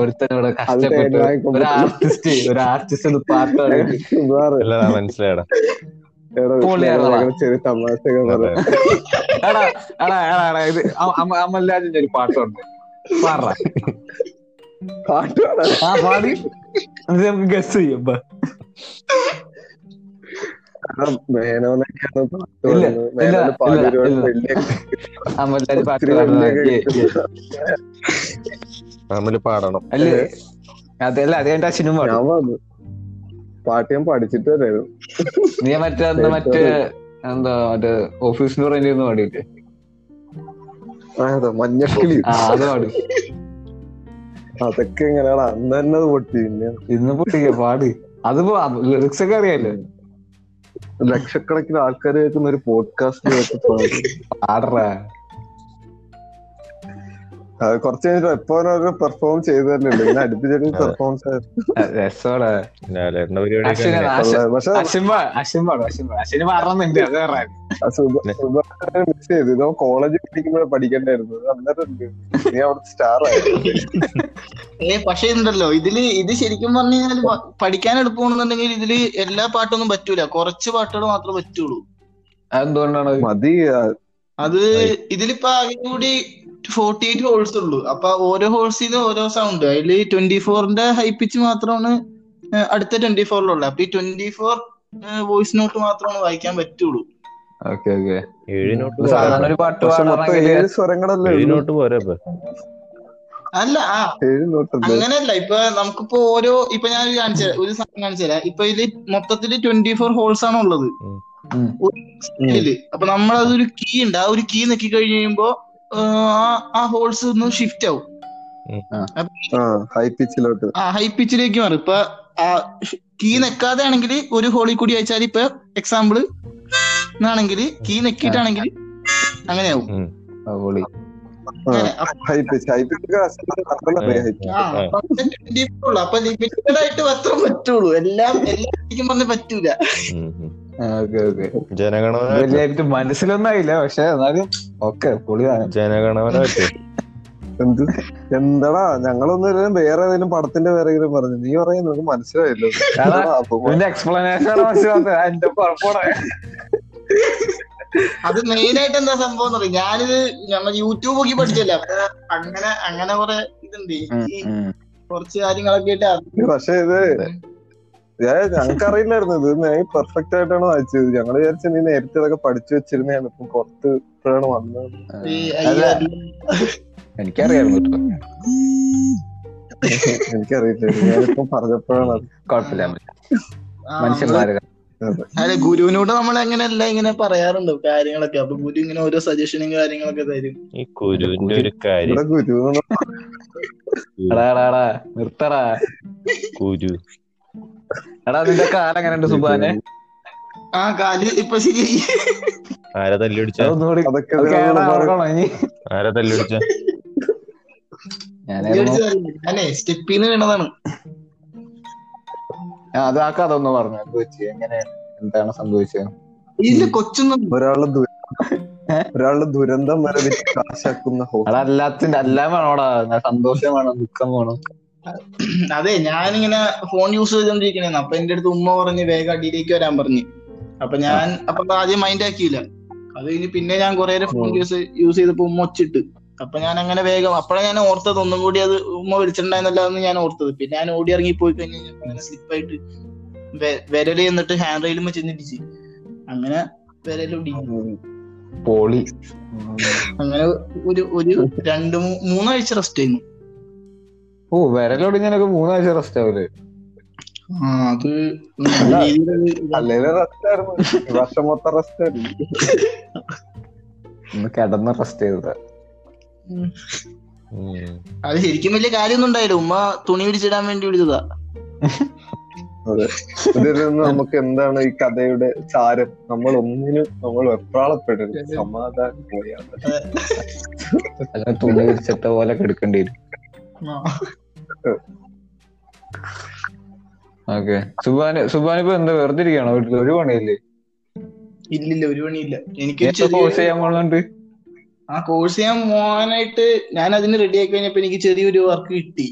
ഒരുത്തനോട് കഷ്ടപ്പെട്ട്. ഒരു ആർട്ടിസ്റ്റ് ഒരു ആർട്ടിസ്റ്റ് പാട്ട് മനസ്സിലായടാ? ചെറിയ തമാശയൊക്കെ പറയാം എടാ എടാ എടാ എടാ ഇത് അമൽരാജിന്റെ ഒരു പാട്ടുണ്ട്. പാറ. പാട്ട് ആ പാടി. നമുക്ക് ഗസ് ചെയ്യും അമൽരാജ് പാട്ട് തമ്മിൽ പാടണം. അല്ലേ അതല്ല അത് കഴിഞ്ഞിട്ട് അച്ഛനും പാടും. പാട്ട് ഞാൻ പഠിച്ചിട്ട് വരായിരുന്നു. നീ മറ്റേ അന്ന് മറ്റേ എന്താ മറ്റേ ഓഫീസിന് പറഞ്ഞിരുന്നു പാടിയില്ലേ? മഞ്ഞക്കിളി അത് പാടും. അതൊക്കെ എങ്ങനെയാണ് അന്ന് തന്നെ അത് പൊട്ടി. പിന്നെ ഇന്ന് പൊട്ടിക്ക പാട്. അത് ലിറിക്സ് ഒക്കെ അറിയാലോ? ലക്ഷക്കണക്കിന് ആൾക്കാർ കേൾക്കുന്ന ഒരു പോഡ്കാസ്റ്റ് പാടറാ. അശ്വിൻ കഴിഞ്ഞിട്ട് അശ്വിൻ പാടും അശ്വിന് പറഞ്ഞിട്ടുണ്ട് അത് വേറെ മിസ് ചെയ്തു. ഇതോ കോളേജിൽ പഠിക്കുമ്പോഴേ പഠിക്കണ്ടായിരുന്നു. നീ അവിടെ സ്റ്റാർ ഏ പക്ഷെ ഉണ്ടല്ലോ ഇതിൽ ഇത് ശരിക്കും പറഞ്ഞു കഴിഞ്ഞാൽ പഠിക്കാൻ എളുപ്പമാണെന്നുണ്ടെങ്കിൽ ഇതിൽ എല്ലാ പാട്ടൊന്നും പറ്റൂല. കുറച്ച് പാട്ടുകൾ മാത്രമേ പറ്റുള്ളൂ. അതെന്തുകൊണ്ടാണ്? അത്? മതി അത് ഇതിലിപ്പോ ആകെ കൂടി ഫോർട്ടി എയ്റ്റ് ഹോൾസ് ഉള്ളൂ. അപ്പൊ ഓരോ ഹോൾസിന് ഓരോ സൗണ്ട് അതിൽ ട്വന്റി ഫോറിന്റെ ഹൈ പിച്ച് മാത്രമാണ് അടുത്ത ട്വന്റി ഫോറിലുള്ളത് അപ്പൊ ഈ ട്വന്റി ഫോർ വോയിസ് നോട്ട് മാത്രമാണ് വായിക്കാൻ പറ്റുള്ളൂ. Okay okay. ഏഴ് നോട്ട് സാധാരണ ഒരു പാട്ട് പക്ഷെ ഏഴ് സ്വരങ്ങളല്ലേ ഏഴ് ഉള്ളൂ. നോട്ട് പോരാ അല്ല ആ അങ്ങനെയല്ല. ഇപ്പൊ നമുക്കിപ്പോ ഓരോ ഇപ്പൊ ഞാൻ ഒരു ഒരു സാധനം കാണിച്ചു തരാം. ഇപ്പൊ ഇതിൽ മൊത്തത്തിൽ ട്വന്റി ഫോർ ഹോൾസ് ആണ് ഉള്ളത്. അപ്പൊ നമ്മളതൊരു കീ ഉണ്ട്. ആ ഒരു കീ നെക്കി കഴിഞ്ഞ് കഴിയുമ്പോ ആ ആ ഹോൾസ് ഒന്ന് ഷിഫ്റ്റ് ആവും. ആ. ഹൈ പിച്ചിലോട്ട് ആ ഹൈ പിച്ചിലേക്ക് മാറും. ഇപ്പൊ ആ കീ നെക്കാതെ ആണെങ്കിൽ ഒരു ഹോളി കൂടി അയച്ചാൽ ഇപ്പൊ എക്സാമ്പിൾ ആണെങ്കിൽ കീ നെക്കിട്ടാണെങ്കിൽ അങ്ങനെയാവും. ഹോളി അങ്ങനെ. അപ്പൊ high pitch high pitch high ആ, അപ്പൊ അത് 24 ഉള്ളൂ. ലിമിറ്റഡ് ആയിട്ട് മാത്രം പറ്റുള്ളൂ. എല്ലാം എല്ലാം പറഞ്ഞ പറ്റൂല. ജനഗണമന വലിയായിട്ട് മനസ്സിലൊന്നും ആയില്ല പക്ഷെ എന്നാലും ഓക്കെ പൊളിയാണ് ജനഗണമന എന്ത് എന്താടാ ഞങ്ങളൊന്നും വേറെ ഏതെങ്കിലും പടത്തിന്റെ വേറെ പറഞ്ഞു. നീ പറയുന്നത് മനസ്സിലായല്ലോ. അതാ. എക്സ്പ്ലനേഷൻ കുഴപ്പമാണ്. അത് മെയിൻ ആയിട്ട് എന്താ സംഭവം അറിയാം? ഞാനിത് നമ്മൾ യൂട്യൂബ് നോക്കി പഠിച്ചല്ലേ അപ്പൊ അങ്ങനെ അങ്ങനെ കുറെ ഇതുണ്ട്. ഈ കുറച്ച് കാര്യങ്ങളൊക്കെ ആയിട്ട് പക്ഷെ ഇത് ഞാൻ ഞങ്ങൾക്ക് അറിയില്ലായിരുന്നു ഇത് ഞാൻ പെർഫെക്റ്റ് ആയിട്ടാണ് വായിച്ചത്. ഞങ്ങൾ വിചാരിച്ച നീ നേരത്തെ ഇതൊക്കെ പഠിച്ചു വെച്ചിരുന്നതാണ്. ഇപ്പം പുറത്ത് ഇപ്പോഴാണ് വന്നത്. എനിക്കറിയായിരുന്നു കേട്ടോ എനിക്കറിയില്ല. ഞാനിപ്പം പറഞ്ഞപ്പോഴാണ് അത്. കുഴപ്പമില്ല ആ, മനുഷ്യന്മാര് അല്ല ഗുരുവിനോട് നമ്മൾ അങ്ങനെയല്ല ഇങ്ങനെ പറയാറുണ്ട് കാര്യങ്ങളൊക്കെ. അപ്പൊ ഗുരു ഇങ്ങനെ ഓരോ സജഷനും കാര്യങ്ങളൊക്കെ തരും. ഈ ഗുരുവിന്റെ ഒരു കാര്യം. ഗുരു നിർത്തടാ. കുരു എടാ നിന്റെ കാലം എങ്ങനെയുണ്ട് സുബാനെ? ആ കാൽ ഇപ്പൊ ശരി. ആരെ ഇനി? ആരാ തല്ലിടിച്ച ഞാനേ സ്റ്റെപ്പിന്ന് വീണതാണ്. ആ, അത് ആ കഥ ഒന്ന് പറഞ്ഞു. എന്ത് വെച്ച് എന്താണ് സംഭവിച്ചത്? ഇല്ല കൊച്ചൊന്നും ഒരാളുടെ ദുരന്തം വരെ കാശാക്കുന്ന അതല്ലാത്തിന്റെ എല്ലാം വേണോടാ. സന്തോഷം വേണം ദുഃഖം വേണം. അതെ ഞാനിങ്ങനെ ഫോൺ യൂസ് ചെയ്തോണ്ടിരിക്കണേന്ന്. അപ്പൊ എന്റെ അടുത്ത് ഉമ്മ പറഞ്ഞ് വേഗം അടിയിലേക്ക് വരാൻ പറഞ്ഞു. അപ്പൊ ഞാൻ അപ്പൊ ആദ്യം മൈൻഡ് ആക്കിയില്ല. അത് കഴിഞ്ഞ് പിന്നെ ഞാൻ കുറെ ഫോൺ യൂസ് യൂസ് ചെയ്തപ്പോ ഉമ്മ ഒച്ചിട്ട്. അപ്പൊ ഞാൻ അങ്ങനെ വേഗം അപ്പോഴാണ് ഞാൻ ഓർത്തത്. ഒന്നും കൂടി അത് ഉമ്മ വിളിച്ചിട്ടുണ്ടായിരുന്നല്ലാന്ന് ഞാൻ ഓർത്തത്. പിന്നെ ഞാൻ ഓടി ഇറങ്ങി പോയി കഴിഞ്ഞ് അങ്ങനെ സ്ലിപ്പായിട്ട് വിരൽ എന്നിട്ട് ഹാൻഡ് റെയിലും ഇടിച്ച് അങ്ങനെ വിരലൊടി പോളി. അങ്ങനെ ഒരു ഒരു രണ്ട് മൂന്നാഴ്ച റെസ്റ്റ് ആയിരുന്നു. ഓ വിരലൊടിഞ്ഞാലൊക്കെ മൂന്നാഴ്ച റെസ്റ്റ് ആവില്ലേ ആ അത് നല്ല റെസ്റ്റ് ആയിരുന്നു. വർഷം മൊത്തം റെസ്റ്റ് ആയിരുന്നു. ഒന്ന് കിടന്ന് റെസ്റ്റ് ചെയ്തത്. അത് ശരിക്കും വലിയ കാര്യൊന്നും ഉണ്ടായില്ല. ഉമ്മ തുണി പിടിച്ചിടാൻ വേണ്ടി വിളിച്ചതാ. അതെ. ഇതിൽ നിന്ന് നമുക്ക് എന്താണ് ഈ കഥയുടെ സാരം നമ്മൾ ഒന്നിനും നമ്മൾ വെപ്രാളപ്പെടരുത്. സമാധാനം പോയാൽ തുണി പിടിച്ചിട്ട പോലെ കെടുക്കേണ്ടി വരും. ഓക്കെ. സുബാന് സുബാൻ ഇപ്പൊ എന്താ വെറുതെ ഇരിക്കണോ വീട്ടിൽ ഒരു പണിയില്ലേ? ഇല്ലില്ല ഒരു പണിയില്ല. എനിക്ക് കോഴ്സ് ചെയ്യാൻ പോകുന്നുണ്ട് ആ കോഴ്സ് ചെയ്യാൻ പോകാനായിട്ട് ഞാൻ അതിന് റെഡി ആക്കി കഴിഞ്ഞപ്പോ എനിക്ക് ചെറിയൊരു വർക്ക് കിട്ടി.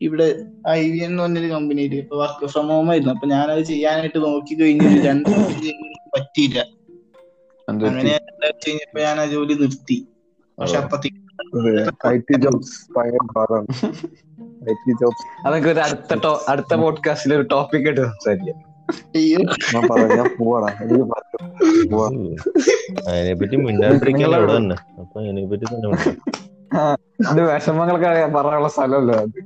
ഇവിടെ ഐ വി എന്ന് പറഞ്ഞൊരു കമ്പനിയിൽ ഇപ്പൊ വർക്ക് ഫ്രം ഹോം ആയിരുന്നു. അപ്പൊ ഞാനത് ചെയ്യാനായിട്ട് നോക്കി കഴിഞ്ഞു രണ്ട് പറ്റിയില്ല. അങ്ങനെ രണ്ടാഴ്ച കഴിഞ്ഞപ്പോ ഞാൻ ആ ജോലി നിർത്തി. പക്ഷെ അപ്പത്തേക്ക് അതൊക്കെ ഒരു അടുത്ത അടുത്ത പോഡ്കാസ്റ്റിൽ ഒരു ടോപ്പിക് ആയിട്ട് സംസാരിക്കാം. അയ്യോ, ഞാൻ പറയാ പോവാടാ. അതിനെപ്പറ്റി മിണ്ടാണ്ടിരിക്കാൻ അവിടെ തന്നെ. അപ്പൊ അതിനെപ്പറ്റി തന്നെ മിണ്ടാം. അത് വിഷമങ്ങളൊക്കെ പറയാനുള്ള സ്ഥലമല്ലോ അത്.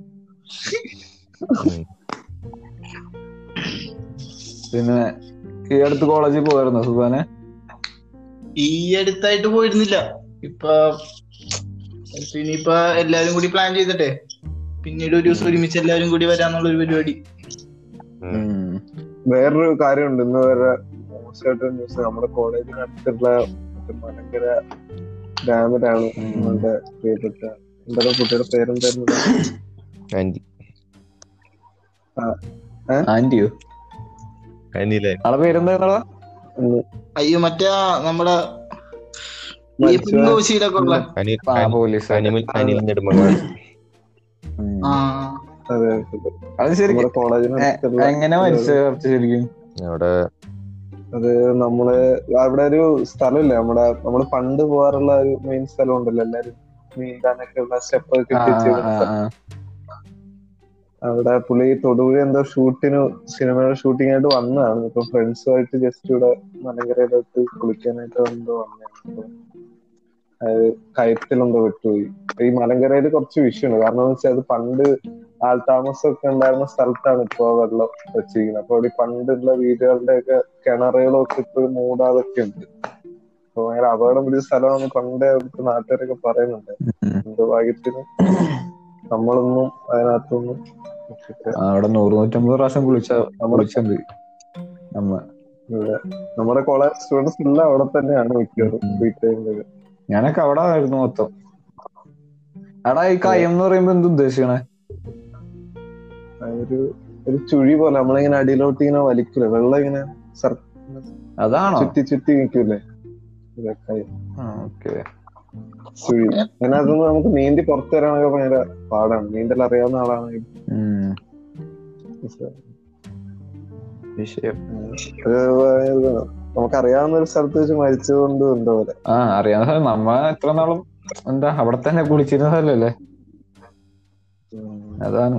പിന്നെ ഈ അടുത്ത് കോളേജിൽ പോയിരുന്നു സുബാനെ ഈ അടുത്തായിട്ട് പോയിരുന്നില്ല. ഇപ്പൊ ഇനിയിപ്പൊ എല്ലാരും കൂടി പ്ലാൻ ചെയ്തിട്ടെ. പിന്നീട് ഒരു ദിവസം ഒരുമിച്ച് എല്ലാരും കൂടി വരാന്നുള്ള ഒരു പരിപാടി വേറൊരു കാര്യമുണ്ട്. ഇന്ന് വരെ മോശമായിട്ട് ന്യൂസ്. നമ്മുടെ കോളേജിന് അടുത്തുള്ള മലങ്കര ഡാമിലാണ് നമ്മളുടെ പ്രിയപ്പെട്ട എന്താ കുട്ടിയുടെ പേരെന്തായിരുന്നു? ആന്റി ആന്റിയോ ആളെ പേരെന്താ അയ്യോ മറ്റേ നമ്മുടെ അനിൽ പോലീസ് അനിമൽ അനിൽ നെടുമങ്ങാട് അതെ. അത് ശരിക്കും എങ്ങനെ കുറച്ച് ശരിക്കും? അവിടെ അത് നമ്മൾ അവിടെ ഒരു സ്ഥലമില്ല? നമ്മുടെ നമ്മൾ പണ്ട് പോകാറുള്ള ഒരു മെയിൻ സ്ഥലം ഉണ്ടല്ലോ എല്ലാരും നീന്താനൊക്കെ ഉള്ള സ്റ്റെപ്പ് കെട്ടിച്ച്. അവിടെ പുള്ളി തൊടുപുഴ എന്തോ ഷൂട്ടിന് സിനിമയുടെ ഷൂട്ടിംഗ് ആയിട്ട് വന്നതാണ്. ഇപ്പൊ ഫ്രണ്ട്സുമായിട്ട് ജസ്റ്റ് ഇവിടെ മലങ്കരയിലോട്ട് കുളിക്കാനായിട്ട് എന്തോ വന്നതാണ്. കയറ്റിലെന്തോ വിട്ടുപോയി. ഈ മലങ്കരയിൽ കുറച്ച് വിഷയമുണ്ട്. കാരണം എന്ന് വെച്ചാൽ അത് പണ്ട് ഒക്കെ ഉണ്ടായിരുന്ന സ്ഥലത്താണ് ഇപ്പൊ വെള്ളം വെച്ചിരിക്കുന്നത്. അപ്പൊ അവിടെ ഈ പണ്ടുള്ള വീടുകളുടെ ഒക്കെ കിണറുകളൊക്കെ ഇപ്പോഴും മൂടാതൊക്കെ ഉണ്ട്. അപ്പൊ ഭയങ്കര അപകടം പിടിച്ച സ്ഥലമാണ് പണ്ടേ അവിടുത്തെ നാട്ടുകാരൊക്കെ പറയുന്നുണ്ട്. ദുർഭാഗ്യത്തിന് ഭാഗ്യത്തിന് നമ്മളൊന്നും അതിനകത്തൊന്നും അവിടെ നൂറ് നൂറ്റമ്പത് പ്രാവശ്യം കുളിച്ച നമ്മുടെ നമ്മ നമ്മുടെ കോളേജ് സ്റ്റുഡൻസ് എല്ലാം അവിടെ തന്നെയാണ് മിക്കവാറും ഫ്രീ ഞാനൊക്കെ അവിടെ ആയിരുന്നു മൊത്തം. എടാ ഈ കയം എന്ന് പറയുമ്പോ എന്ത് ഉദ്ദേശിക്കണേ? ഒരു ഒരു ചുഴി പോലെ നമ്മളിങ്ങനെ അടിയിലോട്ട് ഇങ്ങനെ വലിക്കൂലേ? വെള്ളം ഇങ്ങനെ അതാണോ? ചുറ്റി ചുറ്റി നിൽക്കൂലേ? അതിനകത്തുനിന്ന് നമുക്ക് നീന്തി പുറത്തു വരാനൊക്കെ ഭയങ്കര പാടാണ്. നീന്തൽ അറിയാവുന്ന ആളാണെങ്കിൽ വിഷയം. അത് നമുക്ക് അറിയാവുന്ന ഒരു സ്ഥലത്ത് വെച്ച് മരിച്ചതുകൊണ്ട് എന്തോ പോലെ ആ അറിയാവുന്ന സ്ഥലം. നമ്മ എത്ര നാളും എന്താ അവിടെ തന്നെ കുളിച്ചിരുന്ന സ്ഥലല്ലേ. അതാണ്.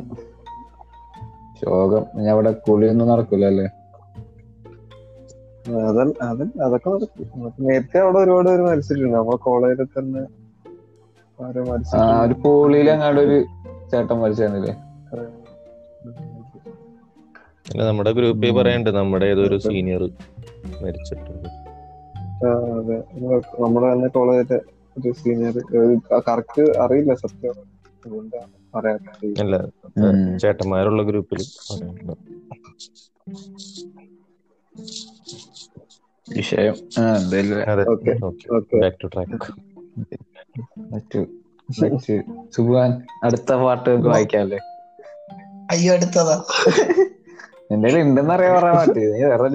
ശോകം. ഇനി അവിടെ കുളിയൊന്നും നടക്കൂലല്ലേ? അതല്ല അതല്ല അതൊക്കെ നടക്കും. നേരത്തെ അവിടെ ഒരുപാട് പേര് മരിച്ചിട്ടുണ്ട്. നമ്മളെ കോളേജിൽ തന്നെ ഒരു പോളിയിൽ അങ്ങാണ്ട് ഒരു ചേട്ടൻ മരിച്ചേ നമ്മുടെ ഗ്രൂപ്പിൽ പറയണ്ട് നമ്മുടെ ഏതൊരു സീനിയർ മരിച്ചിട്ടുണ്ട്. അതെ. നമ്മുടെ തന്നെ കോളേജിലെ ഒരു സീനിയർ കറക്റ്റ് അറിയില്ല സത്യം. അല്ല. ചേട്ടന്മാരുള്ള ഗ്രൂപ്പിൽ വിഷയം. അതെ. Okay. Okay. Okay. Back to track മറ്റു മറ്റ്. സുഖാൻ അടുത്ത പാട്ട് വായിക്കാല്ലേ? അയ്യോ അടുത്തതാ. എന്റെ കയ്യിൽ ഉണ്ടെന്ന് അറിയാൻ പറയാൻ പാട്ട് നീ വേറെ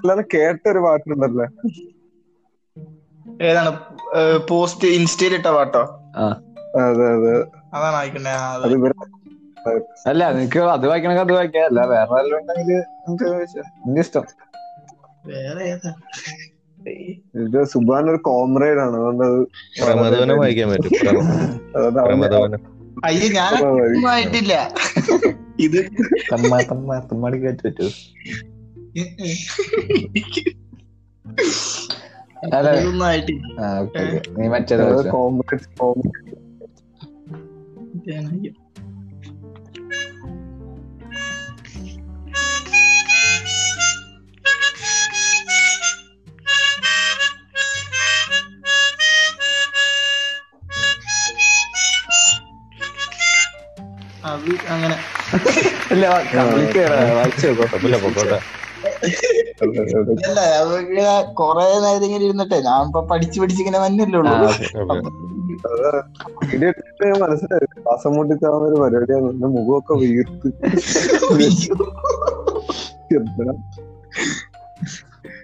അല്ലാതെ കേട്ട ഒരു പാട്ടുണ്ടല്ലോ. ഏതാണ്? പോസ്റ്റ് ഇൻസ്റ്റയിൽ ഇട്ട പാട്ടോ? ആ. അതെ അതെ. അതാണ് അല്ല നിനക്ക് അത് വായിക്കണമെങ്കിൽ അത് വായിക്കാ. അല്ല വേറെ വല്ലതും ഉണ്ടെങ്കിൽ നിന്റെ ഇഷ്ടം. വേറെ ഏതാ? ഇത് സുബാൻ ഒരു കോമ്രേഡ് ആണ് അതുകൊണ്ട് വായിക്കാൻ പറ്റും. അയ്യോ ഞാൻ ആയിട്ടില്ല. ഇത് തമ്മ തമ്മ തമ്മാടി പറ്റൂ. ഓക്കെ നീ മറ്റേത് അത് അങ്ങനെ. അല്ല കംപ്ലീറ്റ് വായിച്ചു കുഴപ്പമില്ല പൊക്കോട്ടെ അല്ല കൊറേ നേരം ഇങ്ങനെ ഇരുന്നിട്ടേ ഞാൻ ഇപ്പൊ പഠിച്ചു പഠിച്ച് ഇങ്ങനെ വന്നല്ലേ ഉള്ളൂ. കുഴപ്പമില്ല. വീഡിയോ ഇട്ടിട്ട് മനസ്സിലായി. ശ്വാസം മുട്ടിച്ചാവുന്ന ഒരു പരിപാടിയാണ്. മുഖമൊക്കെ വീർത്ത്?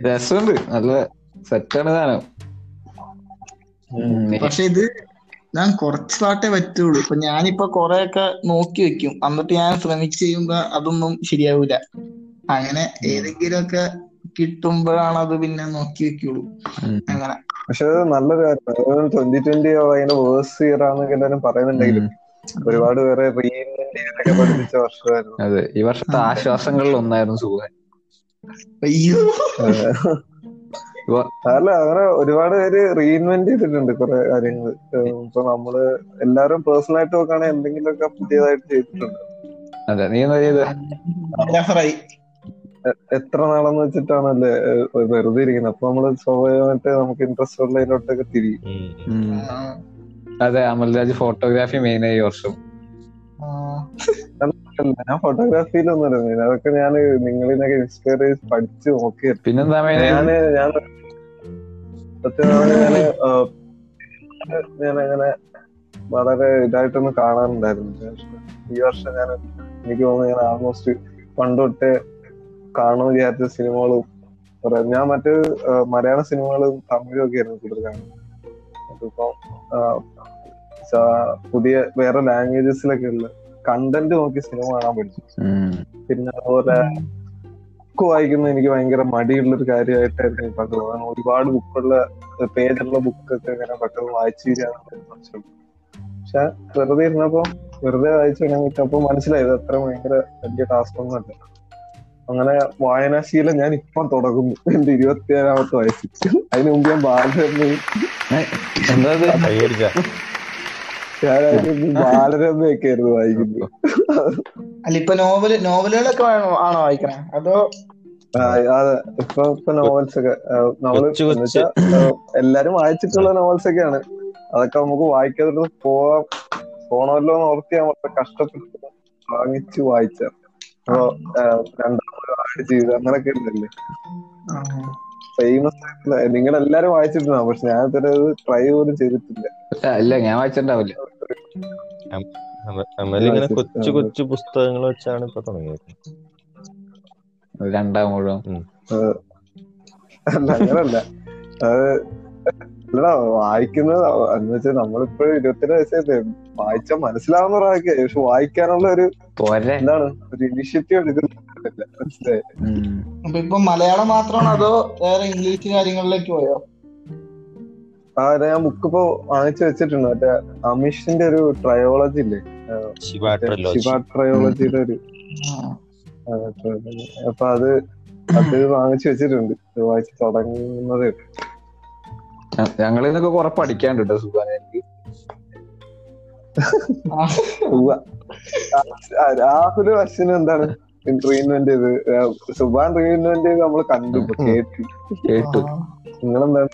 രസമുണ്ട്. നല്ല സെറ്റാണ് സാധനം. പക്ഷെ ഇത് ഞാൻ കുറച്ച് പാട്ടേ പറ്റുള്ളൂ. ഇപ്പൊ ഞാനിപ്പോ കൊറേ ഒക്കെ നോക്കി വെക്കും. എന്നിട്ട് ഞാൻ ശ്രമിച്ച് ചെയ്യുമ്പോ അതൊന്നും ശരിയാവൂല. അങ്ങനെ ഏതെങ്കിലും ഒക്കെ കിട്ടുമ്പോഴാണ് അത് പിന്നെ നോക്കി വെക്കുള്ളൂ. അങ്ങനെ. പക്ഷെ അത് നല്ലൊരു കാര്യം ട്വന്റി ട്വന്റി ഭയങ്കര വേഴ്സ് ഇയർ ആണെന്നൊക്കെ എല്ലാരും പറയുന്നുണ്ടെങ്കിലും. ഒരുപാട് പേരെ റീഇൻവെന്റ് പഠിപ്പിച്ച വർഷമായിരുന്നു. അതെ. ഈ വർഷത്തെ ആശ്വാസങ്ങളിൽ ഒന്നായിരുന്നു സുഖം. അയ്യോ. അല്ല അങ്ങനെ ഒരുപാട് പേര് റീഇൻവെന്റ് ചെയ്തിട്ടുണ്ട് കുറെ കാര്യങ്ങൾ ഇപ്പൊ നമ്മൾ എല്ലാരും പേഴ്സണൽ ആയിട്ട് നോക്കുകയാണെങ്കിൽ എന്തെങ്കിലുമൊക്കെ പുതിയതായിട്ട് ചെയ്തിട്ടുണ്ട്. അതെ നീ എന്താ ചെയ്ത്? എത്ര നാളെന്ന് വെച്ചിട്ടാണല്ലേ വെറുതെ ഇരിക്കുന്നത് അപ്പൊ നമ്മൾ സ്വാഭാവികമായിട്ട് നമുക്ക് ഇൻട്രസ്റ്റ് ഉള്ളതിലോട്ടൊക്കെ തിരിയും. അതെ അമൽരാജ് ഫോട്ടോഗ്രാഫി മെയിൻ ആയി വർഷം. ഞാൻ ഫോട്ടോഗ്രാഫിയിലൊന്നും ഇല്ല അതൊക്കെ ഞാൻ നിങ്ങളിനൊക്കെ ഇൻസ്പയർ ചെയ്ത് പഠിച്ചു നോക്കി പിന്നെന്താ ഞാൻ ഞാൻ സത്യം ഞാൻ ഞാൻ അങ്ങനെ വളരെ ഇതായിട്ടൊന്നും കാണാറുണ്ടായിരുന്നു ഈ വർഷം ഞാൻ എനിക്ക് തോന്നുന്നു ഞാൻ ആൾമോസ്റ്റ് പണ്ട് തൊട്ടേ കാണുമെന്ന് വിചാരിച്ച സിനിമകളും ഞാൻ മറ്റ് മലയാള സിനിമകളും തമിഴും ഒക്കെ ആയിരുന്നു കൂടുതൽ കാണുന്നത്. അതിപ്പോ പുതിയ വേറെ ലാംഗ്വേജസിലൊക്കെ ഉള്ള കണ്ടന്റ് നോക്കി സിനിമ കാണാൻ പഠിച്ചു പിന്നെ അതുപോലെ ബുക്ക് വായിക്കുന്നത് എനിക്ക് ഭയങ്കര മടിയുള്ള ഒരു കാര്യമായിട്ടായിരുന്നു പണ്ട് തോന്നുന്നത് ഒരുപാട് ബുക്കുള്ള പേജുള്ള ബുക്കൊക്കെ ഇങ്ങനെ പെട്ടെന്ന് വായിച്ചു തീരാനുള്ള പക്ഷെ വെറുതെ ഇരുന്നപ്പോ വെറുതെ വായിച്ചു അപ്പൊ മനസ്സിലായി ഇത് അത്ര ഭയങ്കര വലിയ ടാസ്ക് ഒന്നും അല്ല. അങ്ങനെ വായനാശീലം ഞാൻ ഇപ്പം തുടങ്ങുന്നു. എന്റെ ഇരുപത്തിയേഴാമത്തെ വയസ്സിൽ അതിനു മുമ്പ് ഞാൻ ബാലരമയും എന്താ ഇത്? കൈയടിച്ച ഞാൻ അതിന് മുമ്പ് ബാലരമയൊക്കെ ആയിരുന്നു വായിക്കുന്നത്. അല്ല ഇപ്പൊ നോവൽ നോവലുകളൊക്കെ ആണോ വായിക്കണേ? അതോ അതെ ഇപ്പൊ ഇപ്പൊ നോവൽസ് ഒക്കെ നമ്മൾ എല്ലാരും വായിച്ചിട്ടുള്ള നോവൽസ് ഒക്കെയാണ് അതൊക്കെ നമുക്ക് വായിക്കാതെ പോവാൻ പോണമല്ലോ എന്ന് ഓർത്ത് വളരെ കഷ്ടപ്പെട്ട് വാങ്ങിച്ച് വായിച്ച അപ്പൊ രണ്ടാമത് ആഡ് ചെയ്ത് അങ്ങനൊക്കെ ഉണ്ടല്ലേ? ഫേമസ് ആയിട്ടുള്ള നിങ്ങൾ എല്ലാരും വായിച്ചിട്ടുണ്ടാവും പക്ഷെ ഞാൻ ഇതുവരെ ട്രൈ പോലും ചെയ്തിട്ടില്ല. ഇല്ല, ഇല്ല ഞാൻ വായിച്ചിട്ടുണ്ടാവില്ല. ഇങ്ങനെ കൊച്ചു കൊച്ചു പുസ്തകങ്ങൾ വെച്ചാണ് ഇപ്പൊ തുടങ്ങിയത്. രണ്ടാം മുഴുവൻ അല്ല അങ്ങനല്ല. അത് അല്ലടാ വായിക്കുന്നത് എന്ന് വെച്ചാൽ നമ്മളിപ്പോ ഇരുപത്തിരണ്ട് വയസ്സായിട്ട് വായിച്ച മനസ്സിലാവുന്ന ഒരാൾക്ക് പക്ഷെ വായിക്കാനുള്ള ഒരു എന്താണ്? ഒരു ഇനിഷ്യേറ്റീവ് എടുക്കുന്നത് കുഴപ്പമില്ല മനസ്സിലായി ഇപ്പൊ മലയാളം മാത്രമാണോ അതോ വേറെ ഇംഗ്ലീഷ് കാര്യങ്ങളിലേക്ക് പോയോ? ആ ഞാൻ ബുക്ക് ഇപ്പൊ വാങ്ങിച്ചു വെച്ചിട്ടുണ്ട്. മറ്റേ അമിഷിന്റെ ഒരു ട്രയോളജി ഇല്ലേ? ശിവ ട്രയോളജിയുടെ ഒരു. അപ്പൊ അത് അത് വാങ്ങിച്ചു വെച്ചിട്ടുണ്ട്. വായിച്ച് തുടങ്ങുന്നത്. ഉള്ളൂ. ഞ- ഞങ്ങളിൽ നിന്നൊക്കെ കുറെ പഠിക്കാണ്ട് കേട്ടോ സുഖാനെ എനിക്ക് ആ, രാഹുൽ അശ്വിന് എന്താണ് റീഇൻവെന്റ് ചെയ്ത് സുബാൻ റീഇൻവെന്റ് ചെയ്ത് നമ്മൾ കണ്ടു കേട്ടു. കേട്ടു. നിങ്ങളെന്താണ്?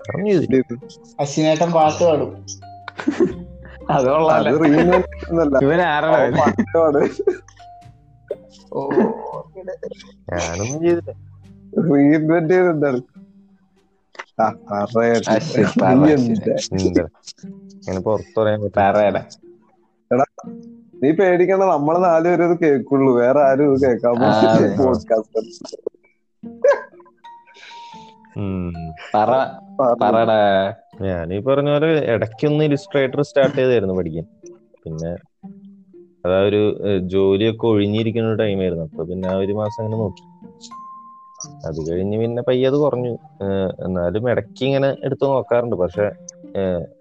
അശ്വിനേട്ടൻ പാട്ട് പാടും. ഞാനൊന്നും ചെയ്തില്ല. റീഇൻവെന്റ് നീ പേടിക്കണ്ട. നമ്മളെ നാലുപേരും കേക്കുള്ളൂ വേറെ ആരും കേക്കാൻ കേൾക്കാൻ പോഡ്കാസ്റ്റ് ഞാൻ ഈ പറഞ്ഞ. പോലെ ഇടയ്ക്കൊന്ന് ഇലിസ്ട്രേറ്റർ സ്റ്റാർട്ട് ചെയ്തായിരുന്നു പഠിക്കാൻ. പിന്നെ അതാ ഒരു ജോലിയൊക്കെ ഒഴിഞ്ഞിരിക്കുന്ന ഒരു ടൈമായിരുന്നു അപ്പൊ പിന്നെ ആ ഒരു മാസം അങ്ങനെ നോക്കി. അത് കഴിഞ്ഞ് പിന്നെ പയ്യത് കുറഞ്ഞു. എന്നാലും ഇടയ്ക്ക് ഇങ്ങനെ എടുത്ത് നോക്കാറുണ്ട്. പക്ഷെ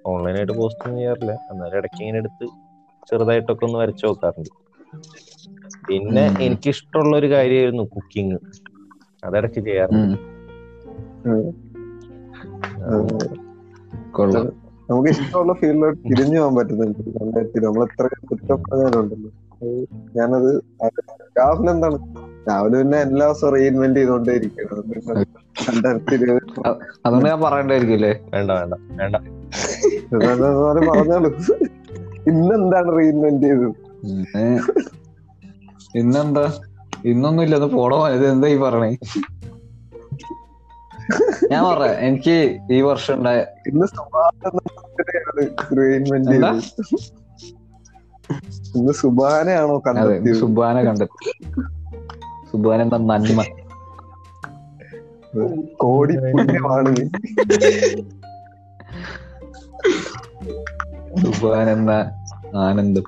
ഓൺലൈനായിട്ട് പോസ്റ്റ് ഒന്നും ചെയ്യാറില്ല. എന്നാലും ഇടയ്ക്ക് ഇങ്ങനെ എടുത്ത് ചെറുതായിട്ടൊക്കെ ഒന്ന് വരച്ചു നോക്കാറുണ്ട്. പിന്നെ. എനിക്കിഷ്ടമുള്ള ഒരു കാര്യമായിരുന്നു കുക്കിംഗ് അതിടയ്ക്ക് ചെയ്യാറുണ്ട്. നമുക്ക് ഇഷ്ടമുള്ള ഫീൽഡിലോട്ട് തിരിഞ്ഞു പോകാൻ പറ്റുന്നുണ്ട്. രണ്ടായിരത്തി നമ്മൾ എത്ര കുറ്റപ്പെടുന്നുണ്ടല്ലോ അത് ഞാനത് അത് രാഹുൽ എന്താണ്? രാഹുൽ പിന്നെ എല്ലാ ദിവസവും റീഇൻവെന്റ് ചെയ്തോണ്ടേ ഇരിക്കണം രണ്ടായിരത്തി ഇരുപത് അതുകൊണ്ട് ഞാൻ പറയണ്ടായിരിക്കില്ലേ വേണ്ട വേണ്ട വേണ്ട. പറഞ്ഞോളൂ. ഇന്നെന്താണ് റീഇൻവെന്റ് ചെയ്തത്? ഇന്ന് ഇന്നെന്താ? ഇന്നൊന്നും ഇല്ല ഇത് പോടോ ഇത് എന്താ ഈ പറയണേ ഞാൻ പറയാ എനിക്ക് ഈ വർഷം ഉണ്ടായ ഇന്ന് സുബാനയാണോ കണ്ടെത്തിയത്? കണ്ടെത്തി. സുബാന എന്താ നന്മ. കോടി പുണ്യമാണ് സുബാൻ എന്ന ആനന്ദം.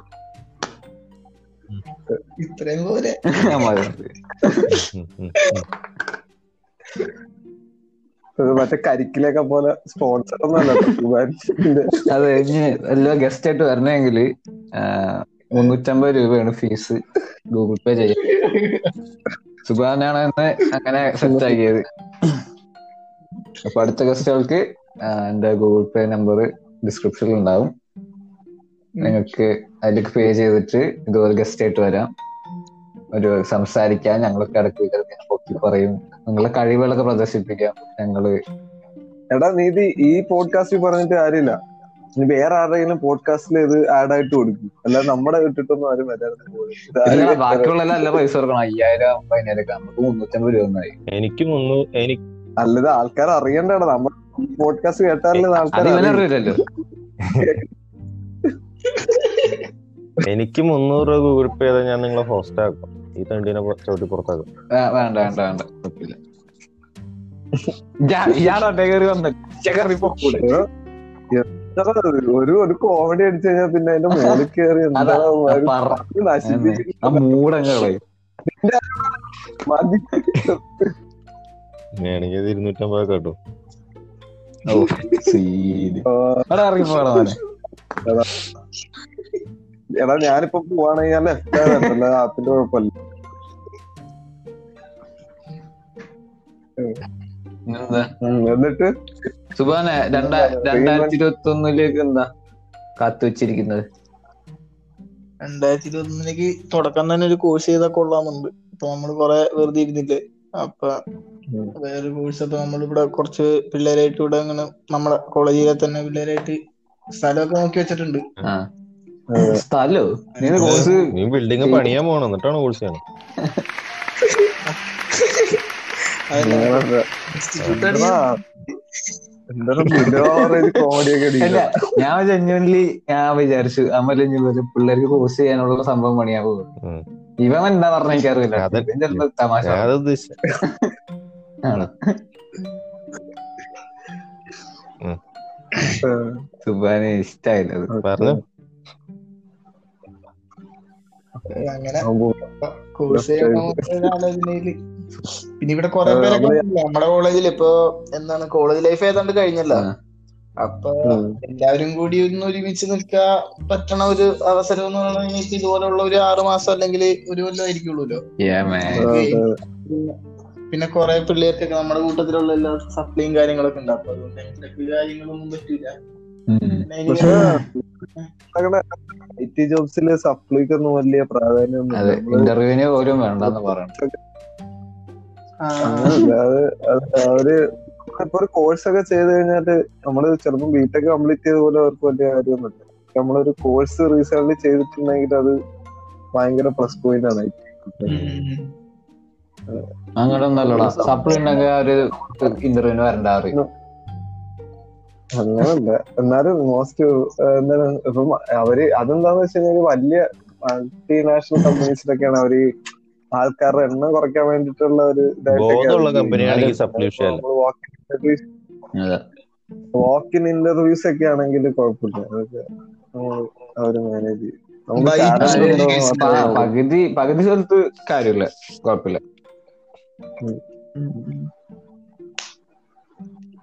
ഇത്രയും പോലെ. മറ്റേ കരിക്കിലൊക്കെ പോലെ സ്പോൺസർ അത് ഇനി എല്ലാ ഗസ്റ്റ് ആയിട്ട് വരണമെങ്കിൽ മുന്നൂറ്റമ്പത് രൂപയാണ് ഫീസ് ഗൂഗിൾ പേ ചെയ്യാൻ. സുബാനാണ് എന്ന് അങ്ങനെ സെറ്റ് ആക്കിയത്. അപ്പൊ അടുത്ത ഗസ്റ്റുകൾക്ക് എന്റെ ഗൂഗിൾ പേ നമ്പർ ഡിസ്ക്രിപ്ഷനിൽ ഉണ്ടാവും. നിങ്ങൾക്ക് അതിലേക്ക് പേ ചെയ്തിട്ട് ഇതുപോലെ ഗസ്റ്റ് ആയിട്ട് വരാം. ഒരു സംസാരിക്കാൻ ഞങ്ങളൊക്കെ ഇടയ്ക്ക് ഇതൊക്കെ പൊക്കി പറയും. നിങ്ങളെ കഴിവുകളൊക്കെ പ്രദർശിപ്പിക്കാം. ഞങ്ങൾ എടാ നീതി ഈ പോഡ്കാസ്റ്റ് പറഞ്ഞിട്ട് കാര്യമില്ല. ഇനി വേറെ ആരുടെയെങ്കിലും പോഡ്കാസ്റ്റിൽ ഇത് ആഡ് ആയിട്ട് കൊടുക്കും. അല്ലാതെ നമ്മുടെ ഇട്ടിട്ടൊന്നും ആരും വരാതെ ബാക്കിയുള്ള നല്ല പൈസ കൊടുക്കണം. അയ്യായിരം അമ്പതിനായിരം നമുക്ക് മുന്നൂറ്റമ്പത് രൂപ ഒന്നായി. എനിക്ക് മുന്നൂ എനിക്ക് അല്ലത് ആൾക്കാർ അറിയണ്ടടാ. നമ്മൾ പോഡ്കാസ്റ്റ് കേട്ടാലേ ആൾക്കാർ എനിക്ക് മുന്നൂറ് രൂപ ഗൂഗിൾ പേ ചെയ്താൽ ഞാൻ നിങ്ങളെ ഹോസ്റ്റ് ആക്കും. ഈ തണ്ടിനെ ചവിട്ടി പുറത്താക്കും. വേണ്ട വേണ്ട വേണ്ട. കുഴപ്പമില്ല. കയറി വന്ന് കയറി ഒരു ഒരു കോമഡി അടിച്ചു കഴിഞ്ഞാൽ പിന്നെ അതിന്റെ മൂളി കയറി. വേണമെങ്കിൽ ഇരുന്നൂറ്റമ്പത് കേട്ടോ എടാ ഞാനിപ്പോ പോവാണെങ്കിൽ ഞാൻ ലെഫ്റ്റ് ആപ്പിന്റെ കുഴപ്പമില്ല. എന്നിട്ട്? സുബാനെ രണ്ടാ രണ്ടായിരത്തി ഇരുപത്തി ഒന്നിലേക്ക് എന്താ കാത്തു വെച്ചിരിക്കുന്നത്? രണ്ടായിരത്തി ഇരുപത്തി ഒന്നിലേക്ക് തുടക്കം തന്നെ ഒരു കോഴ്സ് ചെയ്താൽ കൊള്ളാമെന്നുണ്ട്. ഇപ്പൊ നമ്മൾ കുറെ വെറുതെ ഇരുന്നില്ലേ? അപ്പൊ. വേറൊരു കോഴ്സ് അപ്പൊ നമ്മളിവിടെ കുറച്ച് പിള്ളേരായിട്ട് ഇവിടെ അങ്ങനെ നമ്മളെ കോളേജിലെ തന്നെ പിള്ളേരായിട്ട് സ്ഥലമൊക്കെ നോക്കി വെച്ചിട്ടുണ്ട്. ആ. സ്ഥലോ? നീ കോഴ്സ് നീ ബിൽഡിംഗ് പണിയാൻ പോകണം എന്നിട്ടാണ് കോഴ്സ് ചെയ്യണം അതല്ല, എടാ, എന്താണ് ബിലോറേജ് കോമഡിയൊക്കെ അല്ല അടിക്കുന്നത് ഞാൻ ജെന്യൂൻലി ഞാൻ വിചാരിച്ചു അമ്മ പിള്ളേർക്ക് കോഴ്സ് ചെയ്യാനുള്ള സംഭവം പണിയാ പോകും. ഇവൻ എന്താ പറഞ്ഞ എനിക്കറിയില്ല. തമാശ ആണ്? സുബാന് ഇഷ്ടായില്ല പറഞ്ഞു. അങ്ങനെ. കോഴ്സ് പിന്നെ ഇവിടെ കുറെ പേരൊക്കെ നമ്മൾ നമ്മുടെ കോളേജിൽ ഇപ്പൊ എന്താണ് കോളേജ് ലൈഫ് ഏതാണ്ട് കഴിഞ്ഞല്ലോ. അപ്പൊ എല്ലാവരും കൂടി ഒന്ന് ഒരുമിച്ച് നിൽക്കാൻ പറ്റണ ഒരു അവസരം എന്ന് പറയുന്നത് ഇപ്പൊ ഇതുപോലുള്ള ഒരു ആറു മാസം അല്ലെങ്കിൽ ഒരു കൊല്ലം ആയിരിക്കുള്ളൂല്ലോ. പിന്നെ കുറെ പിള്ളേർക്കൊക്കെ നമ്മുടെ കൂട്ടത്തിലുള്ള എല്ലാ സപ്ലിയും കാര്യങ്ങളൊക്കെ ഉണ്ട്. അപ്പൊ അതുകൊണ്ട് എനിക്ക് കാര്യങ്ങളൊന്നും പറ്റൂല. ഉം. പിന്നെ ഇനി പക്ഷെ അങ്ങനെ ഐ ടി ജോബ്സിൽ സപ്ലിക്കൊന്നും വലിയ പ്രാധാന്യം ഇന്റർവ്യൂവിന് പോലും വേണ്ടെന്ന് പറയണം. അവർ ഇപ്പൊ ഒരു കോഴ്സ് ഒക്കെ ചെയ്ത് കഴിഞ്ഞാൽ നമ്മൾ ചെറുപ്പം ബിടെക് കംപ്ലീറ്റ് ചെയ്ത പോലെ അവർക്ക് വലിയ കാര്യമൊന്നുമില്ല. നമ്മളൊരു കോഴ്സ് റീസെന്റ് ചെയ്തിട്ടുണ്ടെങ്കിൽ അത് ഭയങ്കര പ്ലസ് പോയിന്റ് ആണ്. അങ്ങനെ ഒരു ഇന്റർവ്യൂവിന് വരണ്ട അറിയും അങ്ങനല്ല. എന്നാലും മോസ്റ്റ് എന്താണ് ഇപ്പം അവർ അതെന്താന്ന് വെച്ച് കഴിഞ്ഞാൽ വലിയ മൾട്ടിനാഷണൽ കമ്പനീസിലൊക്കെയാണ് അവർ ആൾക്കാരുടെ എണ്ണം കുറയ്ക്കാൻ വേണ്ടിട്ടുള്ള ഒരു വാക്കിൻ കമ്പനിയാണെങ്കിൽ സപ്ലി വിഷയമല്ല അതെ. വാക്ക് ഇൻ ഇന്റർവ്യൂസ് ഒക്കെ ആണെങ്കിൽ കുഴപ്പമില്ല. അതൊക്കെ അവർ മാനേജ് ചെയ്യും. പകുതി പകുതി സ്ഥലത്ത് കാര്യമില്ല. കുഴപ്പമില്ല.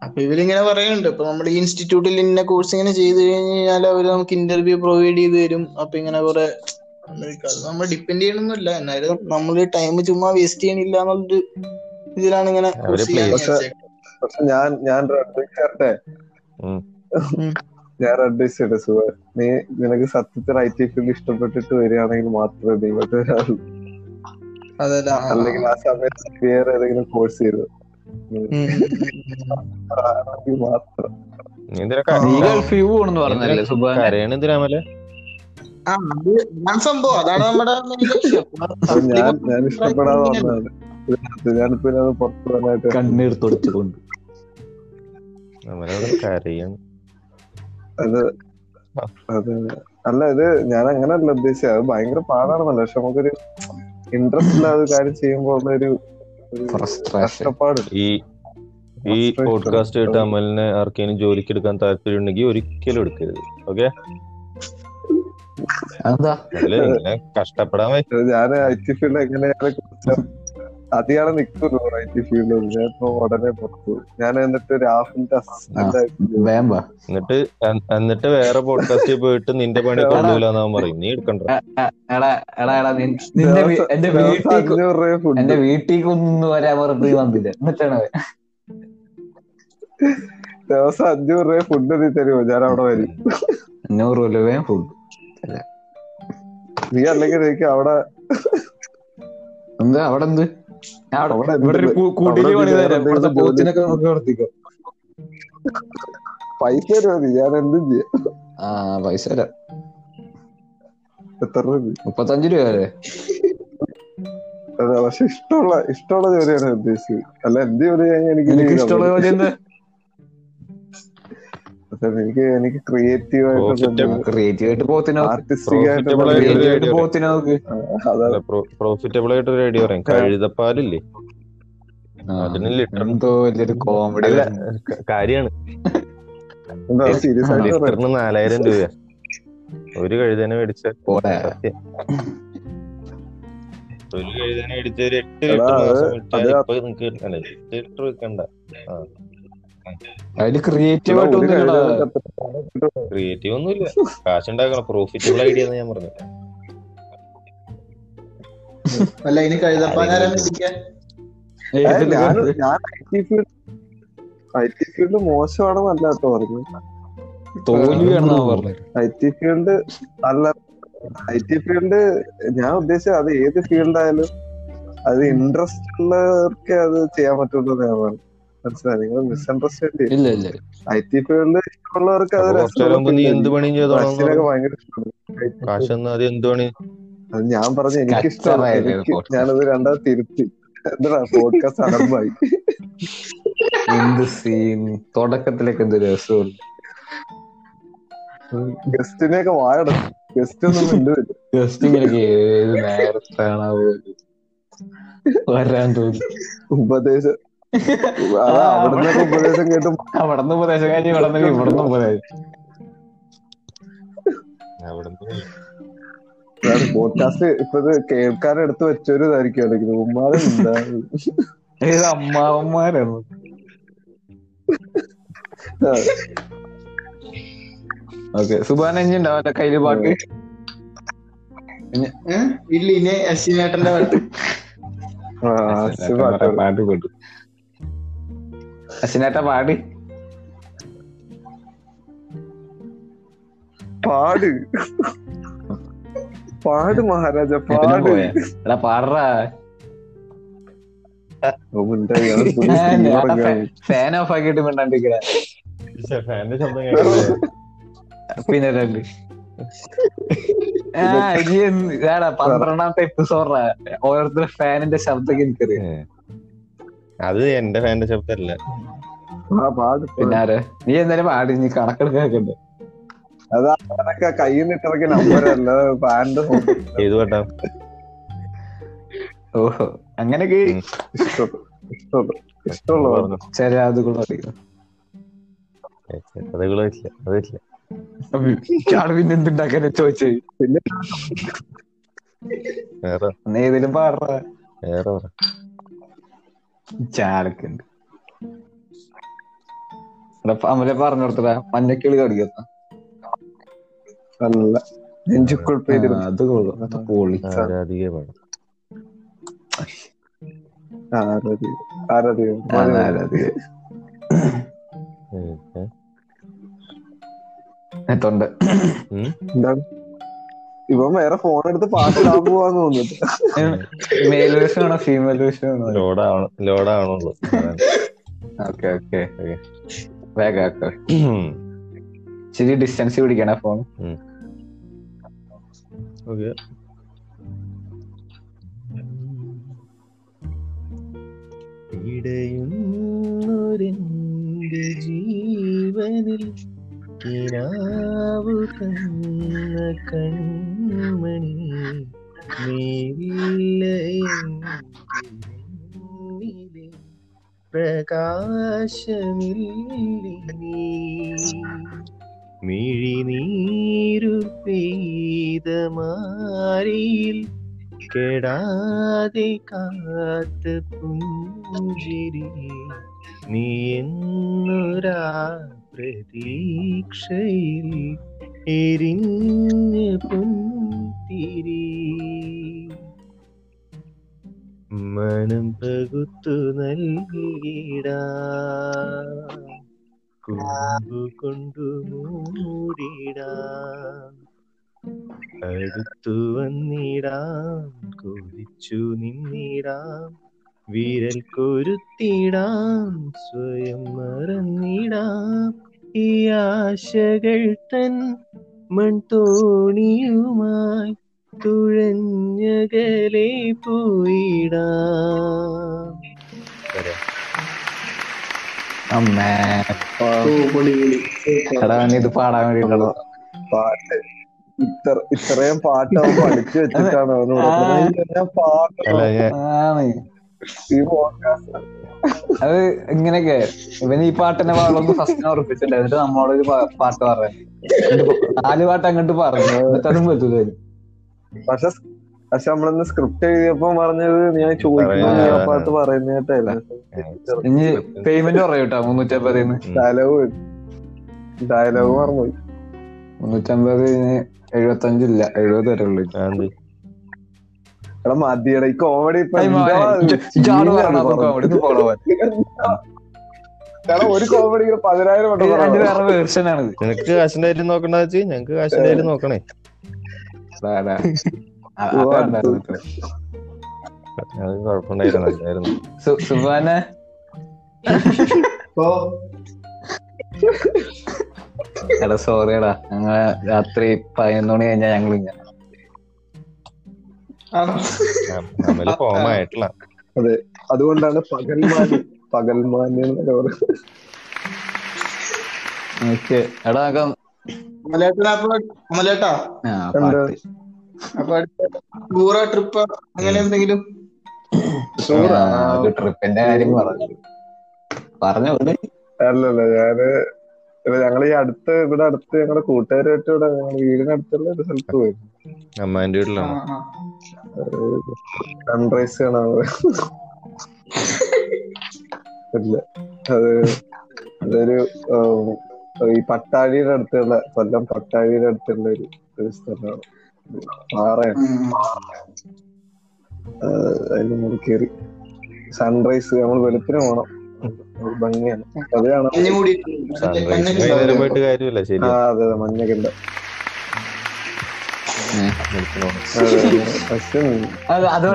അപ്പൊ ഇവരിങ്ങനെ പറയുന്നുണ്ട്. ഇപ്പൊ നമ്മുടെ ഈ ഇൻസ്റ്റിറ്റ്യൂട്ടിൽ ഇന്ന കോഴ്സ് ഇങ്ങനെ ചെയ്തു കഴിഞ്ഞാൽ അവർ നമുക്ക് ഇന്റർവ്യൂ പ്രൊവൈഡ് ചെയ്ത് തരും. അപ്പൊ ഇങ്ങനെ കുറെ നമ്മൾ ഡിപ്പെൻഡ് ചെയ്യണമെന്നില്ല എന്നാലും നമ്മൾ ടൈം ചുമ്മാ വേസ്റ്റ് ചെയ്യണില്ല എന്നുള്ളൊരു ഇതിലാണ് ഇങ്ങനെ ഞാൻ ഞാൻ അഡ്വൈസ് ചെയ്യട്ടെ ഉം. ഞാൻ അഡ്വൈസ് ചെയ്യട്ടെ സുഖ നീ നിനക്ക് സത്യത്തിൽ ഐ ടി ഫീൽഡ് ഇഷ്ടപ്പെട്ടിട്ട് വരികയാണെങ്കിൽ മാത്രമേ നീ മറ്റേ. അല്ലെങ്കിൽ ആ സമയത്ത് വേറെ ഏതെങ്കിലും കോഴ്സ് ചെയ്തു. മാത്രം. നീ ഗൾഫ് നീ ക- ഗൾഫിൽ പോകണമെന്ന് പറഞ്ഞല്ലേ സുബാൻ കരയണ ഞാൻ സംഭവം അതാണ് നമ്മുടെ main ലക്ഷ്യം. അപ്പൊ ഞാൻ ഞാൻ ഇഷ്ടപ്പെടാതെ വന്നതാണ്. ഇതിനകത്ത് ഞാനിപ്പോ അത് കണ്ണീർ തുടച്ചുകൊണ്ട്. അത് അത് അല്ല ഇത് ഞാൻ അങ്ങനല്ല ഉദ്ദേശിച്ചത്. അത് ഭയങ്കര പാടാണെന്നല്ല. പക്ഷെ നമുക്കൊരു ഇൻട്രസ്റ്റ് ഇല്ലാതെ കാര്യം ചെയ്യുമ്പോൾ ഒരു ഫ്രസ്ട്രേഷൻ കഷ്ടപ്പാട്. ഈ ഈ പോഡ്കാസ്റ്റ് കേട്ട് അമലിനെ ആർക്കെങ്കിലും ജോലിക്ക് എടുക്കാൻ താല്പര്യം ഉണ്ടെങ്കിൽ ഒരിക്കലും എടുക്കരുത്. ഓക്കെ കഷ്ടപ്പെടാൻ ഞാൻ ഐ ടി ഫീൽഡ് എങ്ങനെയാണ് അധികം നിൽക്കുന്നു ഐ ടി ഫീൽഡിൽ ഞാൻ ഇപ്പൊ ഉടനെ പുറത്തു ഞാൻ എന്നിട്ട് രാഹുലിന്റെ അസിസ്റ്റന്റ് ആയിട്ട് വേമ്പ എന്നിട്ട് എന്നിട്ട് വേറെ പോഡ്കാസ്റ്റിൽ പോയിട്ട് നിന്റെ പണി കൊള്ളൂലെന്നാ പറയും. നീ എടുക്കണ്ട. എടാ എടാ എടാ നിന്റെ എന്റെ വീട്ടിൽ വരാൻ വന്നില്ല? എന്നിട്ടാണ് ദിവസം അഞ്ഞൂറ് രൂപ ഫുഡ് നീ തരുമോ ഞാൻ അവിടെ വരും. അഞ്ഞൂറ് രൂപ ഫുഡ് നീ അല്ലെങ്കിൽ എനിക്ക് അവിടെ എന്താ അവിടെ എന്ത് പൈസ തരുമോ ഞാൻ എന്തും ചെയ്യാം. ആ പൈസ തരാം. എത്ര രൂപ? മുപ്പത്തഞ്ച് രൂപ വരെ. അതെ പക്ഷെ ഇഷ്ടമുള്ള ഇഷ്ടമുള്ള ജോലിയാണ് ഉദ്ദേശിച്ചത്. അല്ല എന്ത് ജോലി കഴിഞ്ഞാൽ എനിക്ക് ഇഷ്ടമുള്ള ജോലി എന്താ? എനിക്ക് എനിക്ക് ക്രിയേറ്റീവ്. ആയിട്ട് ക്രിയേറ്റീവ് ആയിട്ട് പോത്തിനെ? ആർട്ടിസ്റ്റിക് ആയിട്ട് പോത്തിനെ? നോക്ക് പ്രോഫിറ്റബിൾ ആയിട്ട് ഒരു ഐഡിയ പറയാം. കഴുതപ്പാലില്ലേ? അതിന് ലിറ്റർ എന്തോ വലിയൊരു കോമഡി കാര്യാണ്. സീരിയസ് ആയിട്ട് പറയാം. ലിറ്ററിന് നാലായിരം രൂപ ഒരു കഴുതനെ മേടിച്ച ഒരു കഴുതനെ മേടിച്ച ഒരു എട്ട് ലിറ്റർ മാസം അത് ഇപ്പൊ നിങ്ങക്ക് അല്ല എട്ട് ലിറ്റർ വെക്കണ്ട അതിൽ ക്രിയേറ്റീവ് ക്രിയേറ്റീവ് ഒന്നുമില്ല. കാശ് ഉണ്ടാക്കണം പ്രോഫിറ്റബിൾ ഐഡിയ എന്ന് ഞാൻ പറഞ്ഞു അല്ല ഇനി ഐ ടി ഫീൽഡ് മോശമാണെന്നല്ല കേട്ടോ പറഞ്ഞു ഐ ടി ഫീൽഡ് അല്ല ഐ ടി ഫീൽഡ് ഞാൻ ഉദ്ദേശിച്ചത് അത് ഏത് ഫീൽഡായാലും അത് ഇൻട്രസ്റ്റ് ഉള്ളവർക്ക് അത് ചെയ്യാൻ പറ്റുള്ളൂ എന്ന് ഞാൻ പറഞ്ഞു മനസ്സിലായി. നിങ്ങൾ മിസ്അണ്ടർസ്റ്റാൻഡ് ഇല്ല ഇല്ല. ഐ ടി ഇഷ്ടമുള്ളവർക്ക് അത് നീ എന്ത് പണിയും ചെയ്തോളാം റഷ്യനൊക്കെ ഭയങ്കര ഇഷ്ടമാണ്. അത് എന്ത് പണി? അത് ഞാൻ പറഞ്ഞു എനിക്ക് ഇഷ്ടമാണ്. ഞാനത് രണ്ടാമത് തിരുത്തി. എന്താ പോഡ്കാസ്റ്റ് അടമ്പായി എന്ത് സീൻ തുടക്കത്തിലേക്ക് എന്ത് രസമുണ്ട്? ഗസ്റ്റിനെയൊക്കെ വാഴണം ഗസ്റ്റ് ഒന്നും ജസ്റ്റ് ഇങ്ങനെ ഏത് നേരത്താണാവോ? വരാൻ തോന്നി. ഉപദേശം അതാ അവിടുന്നൊക്കെ ഉപദേശം കേട്ടും അവിടെ നിന്ന് ഉപദേശം കഴിഞ്ഞ് ഇവിടുന്ന് ഉപദേശം. അവിടുന്ന്. പോഡ്കാസ്റ്റ് കേൾക്കാൻ എടുത്ത് വെച്ചൊരു ഇതായിരിക്കും ഉമ്മാരെ എന്താ ഏത് അമ്മാവന്മാരാണ്. ഓക്കെ സുബാന ഇനി ഉണ്ടാവട്ടെ കയ്യിൽ പാട്ട്? ഇല്ല ഇനി അശ്വിനേട്ടന്റെ പാട്ട്. പാട്ട് പാട്ട്. അശ്വിനേട്ട പാട്. പാട്. പാട് മഹാരാജ പാട്. എടാ പാടറാ. ഫാൻ ഓഫ് ആക്കിയിട്ട് മിണ്ടാണ്ടിരിക്കണ പിന്നെ രണ്ട്. പന്ത്രണ്ടാമത്തെ എപ്പിസോഡാ ഓരോരുത്തരുടെ ഫാനിന്റെ ശബ്ദം എനിക്കറിയാം. അത് എന്റെ ഫാന്റെ ശബ്ദമല്ല. ആ, പാട് പിന്നെ നീ എന്തായാലും പാടി നീ കണക്കെടുക്കാക്കണ്ട് അതാ അതൊക്കെ കയ്യിൽ നിന്ന് ഇട്ടിറക്കിയ നമ്പരല്ല പാൻഡ് ചെയ്തു കേട്ടോ ഓ അങ്ങനെയൊക്കെ. ഇഷ്ടമുള്ള അതുകളും ഇല്ല അതില്ല പിന്നെ എന്തുണ്ടാക്കാനെ ചോദിച്ചേ? വേറെ. നീ ഏതിലും പാടുക വേറെ ചാലക്കുണ്ട്. അമലെ പറഞ്ഞു കൊടുത്തടാ മഞ്ഞക്കിളി കടിക്കുന്ന നല്ല അത് തൊണ്ട്. എന്താണ്? ഇവൻ വേറെ ഫോൺ എടുത്ത് പാട്ടിടാൻ പോവാന്ന് തോന്നുന്നു. മെയിൽ വേഷൻ ആണോ ഫീമെയിൽ വേഷൻ ആണോ? ലോഡാവണം ലോഡാവണുള്ളൂ അതാണ്. Okay okay Okay. വേഗം ആക്കോ ശരി ഡിസ്റ്റൻസ് പിടിക്കണ ഫോൺ Okay. ഇടയുന്നൊരെന്റെ ജീവനിൽ കിനാവു തന്ന കൺമണി മേലിലെ പ്രകാശമില്ലി മിഴിനീരു പെയ്തമാരിയിൽ കെടാതെ കാത്ത് പുഞ്ചിരി. നീ പ്രതീക്ഷയിൽ എരിഞ്ഞ് പുന്തിരി. മനം പകുത്തു നൽകിയിടാ. കുമ്പു കൊണ്ടു മൂടിടാ അടുത്തു വന്നിടാം കൊതിച്ചു നിന്നിടാം. വിരൽ കൊരുത്തിടാം സ്വയം മറന്നിടാം. ഈ ആശകൾ തൻ മൺതോണിയുമായി തുഴഞ്ഞകലെ പോയിടാം. അമ്മേ ഓ പൊളി പൊളി എടാ നീ ഇത് പാടാൻ വേണ്ടി പാട്ട്. ഇത്ര ഇത്രയും പാട്ട് അവൻ പഠിച്ചു വെച്ചിട്ടാണ് അത് ഇങ്ങനെയൊക്കെ. ഇവന് ഈ പാട്ടിനെ പാടൊന്നും ഫസ്റ്റ് ഉറപ്പിച്ചിട്ടുണ്ട്. എന്നിട്ട് നമ്മളോട് ഒരു പാട്ട് പറഞ്ഞു നാല് പാട്ട് അങ്ങോട്ട് പറഞ്ഞു. എന്നിട്ട് അതും പറ്റൂല പക്ഷെ പക്ഷെ നമ്മളന്ന് സ്ക്രിപ്റ്റ് എഴുതിയപ്പോ പറഞ്ഞത് ഞാൻ ചോദിക്കുന്നു പറയുന്നതല്ല ഇനി പേയ്മെന്റ് പറയൂട്ടോ മുന്നൂറ്റമ്പത് മുന്നൂറ്റമ്പതിന്ന് ഡയലോഗ് ഡയലോഗ് മറന്നുപോയി മുന്നൂറ്റമ്പത് എഴുപത്തഞ്ചില്ല എഴുപത് വരെ ഉള്ളു എടാ മതിയടാ ഈ കോമഡി ഒരു കോമഡി പതിനായിരം നിനക്ക് കാശിന്റെ കാര്യം നോക്കണ്ടെന്ന് വെച്ച് ഞങ്ങക്ക് കാശിന്റെ കാര്യം നോക്കണേ അതാ, അതാ. അ- അത് കണ്ടായിരുന്നു കേട്ടോ. അത് കുഴപ്പമുണ്ടായിരുന്നു നല്ലായിരുന്നു സു- സുബാനെ? ഓ. എടാ ഞങ്ങൾ രാത്രി പതിനൊന്ന് മണി കഴിഞ്ഞാ ഞങ്ങൾ ഇങ്ങനെ ഫോമായിട്ടില്ല അതെ അതുകൊണ്ടാണ് പകൽമാൻ പകൽമാൻ എന്നൊക്കെ പറയുന്നത്. ഓക്കെ. എടാ അമലേട്ടാ അപ്പൊ അമലേട്ടാ ആ എന്താ? പാട്ട്. അടുത്ത ടൂറോ ട്രിപ്പ് അങ്ങനെ എന്തെങ്കിലും? ആ, ട്രിപ്പിന്റെ കാര്യം പറഞ്ഞു. പറഞ്ഞു അല്ലല്ല ഞാൻ ഞങ്ങൾ ഞങ്ങൾ ഈ അടുത്ത് ഇവിടെ അടുത്ത് ഞങ്ങളുടെ കൂട്ടുകാരായിട്ട് ഇവിടെ ഞങ്ങളുടെ വീടിനടുത്തുള്ള ഒരു സ്ഥലത്ത് പോയി. അമ്മാന്റെ വീട്ടിലാണ്? സൺറൈസ് കാണാൻ. ഇല്ല. അത് അതൊരു ഈ പട്ടാഴിയുടെ അടുത്തുള്ള കൊല്ലം പട്ടാഴിയുടെ അടുത്തുള്ള ഒരു ഒരു സ്ഥലമാണ്. പാറയാണ്. അതിന് മുകളിൽ കയറി. സൺറൈസ് നമ്മൾ വെളുപ്പിന് പോണം. ഭംഗിയാണ്. അത് അതെ അതെ മഞ്ഞൊക്കെ അത് അത്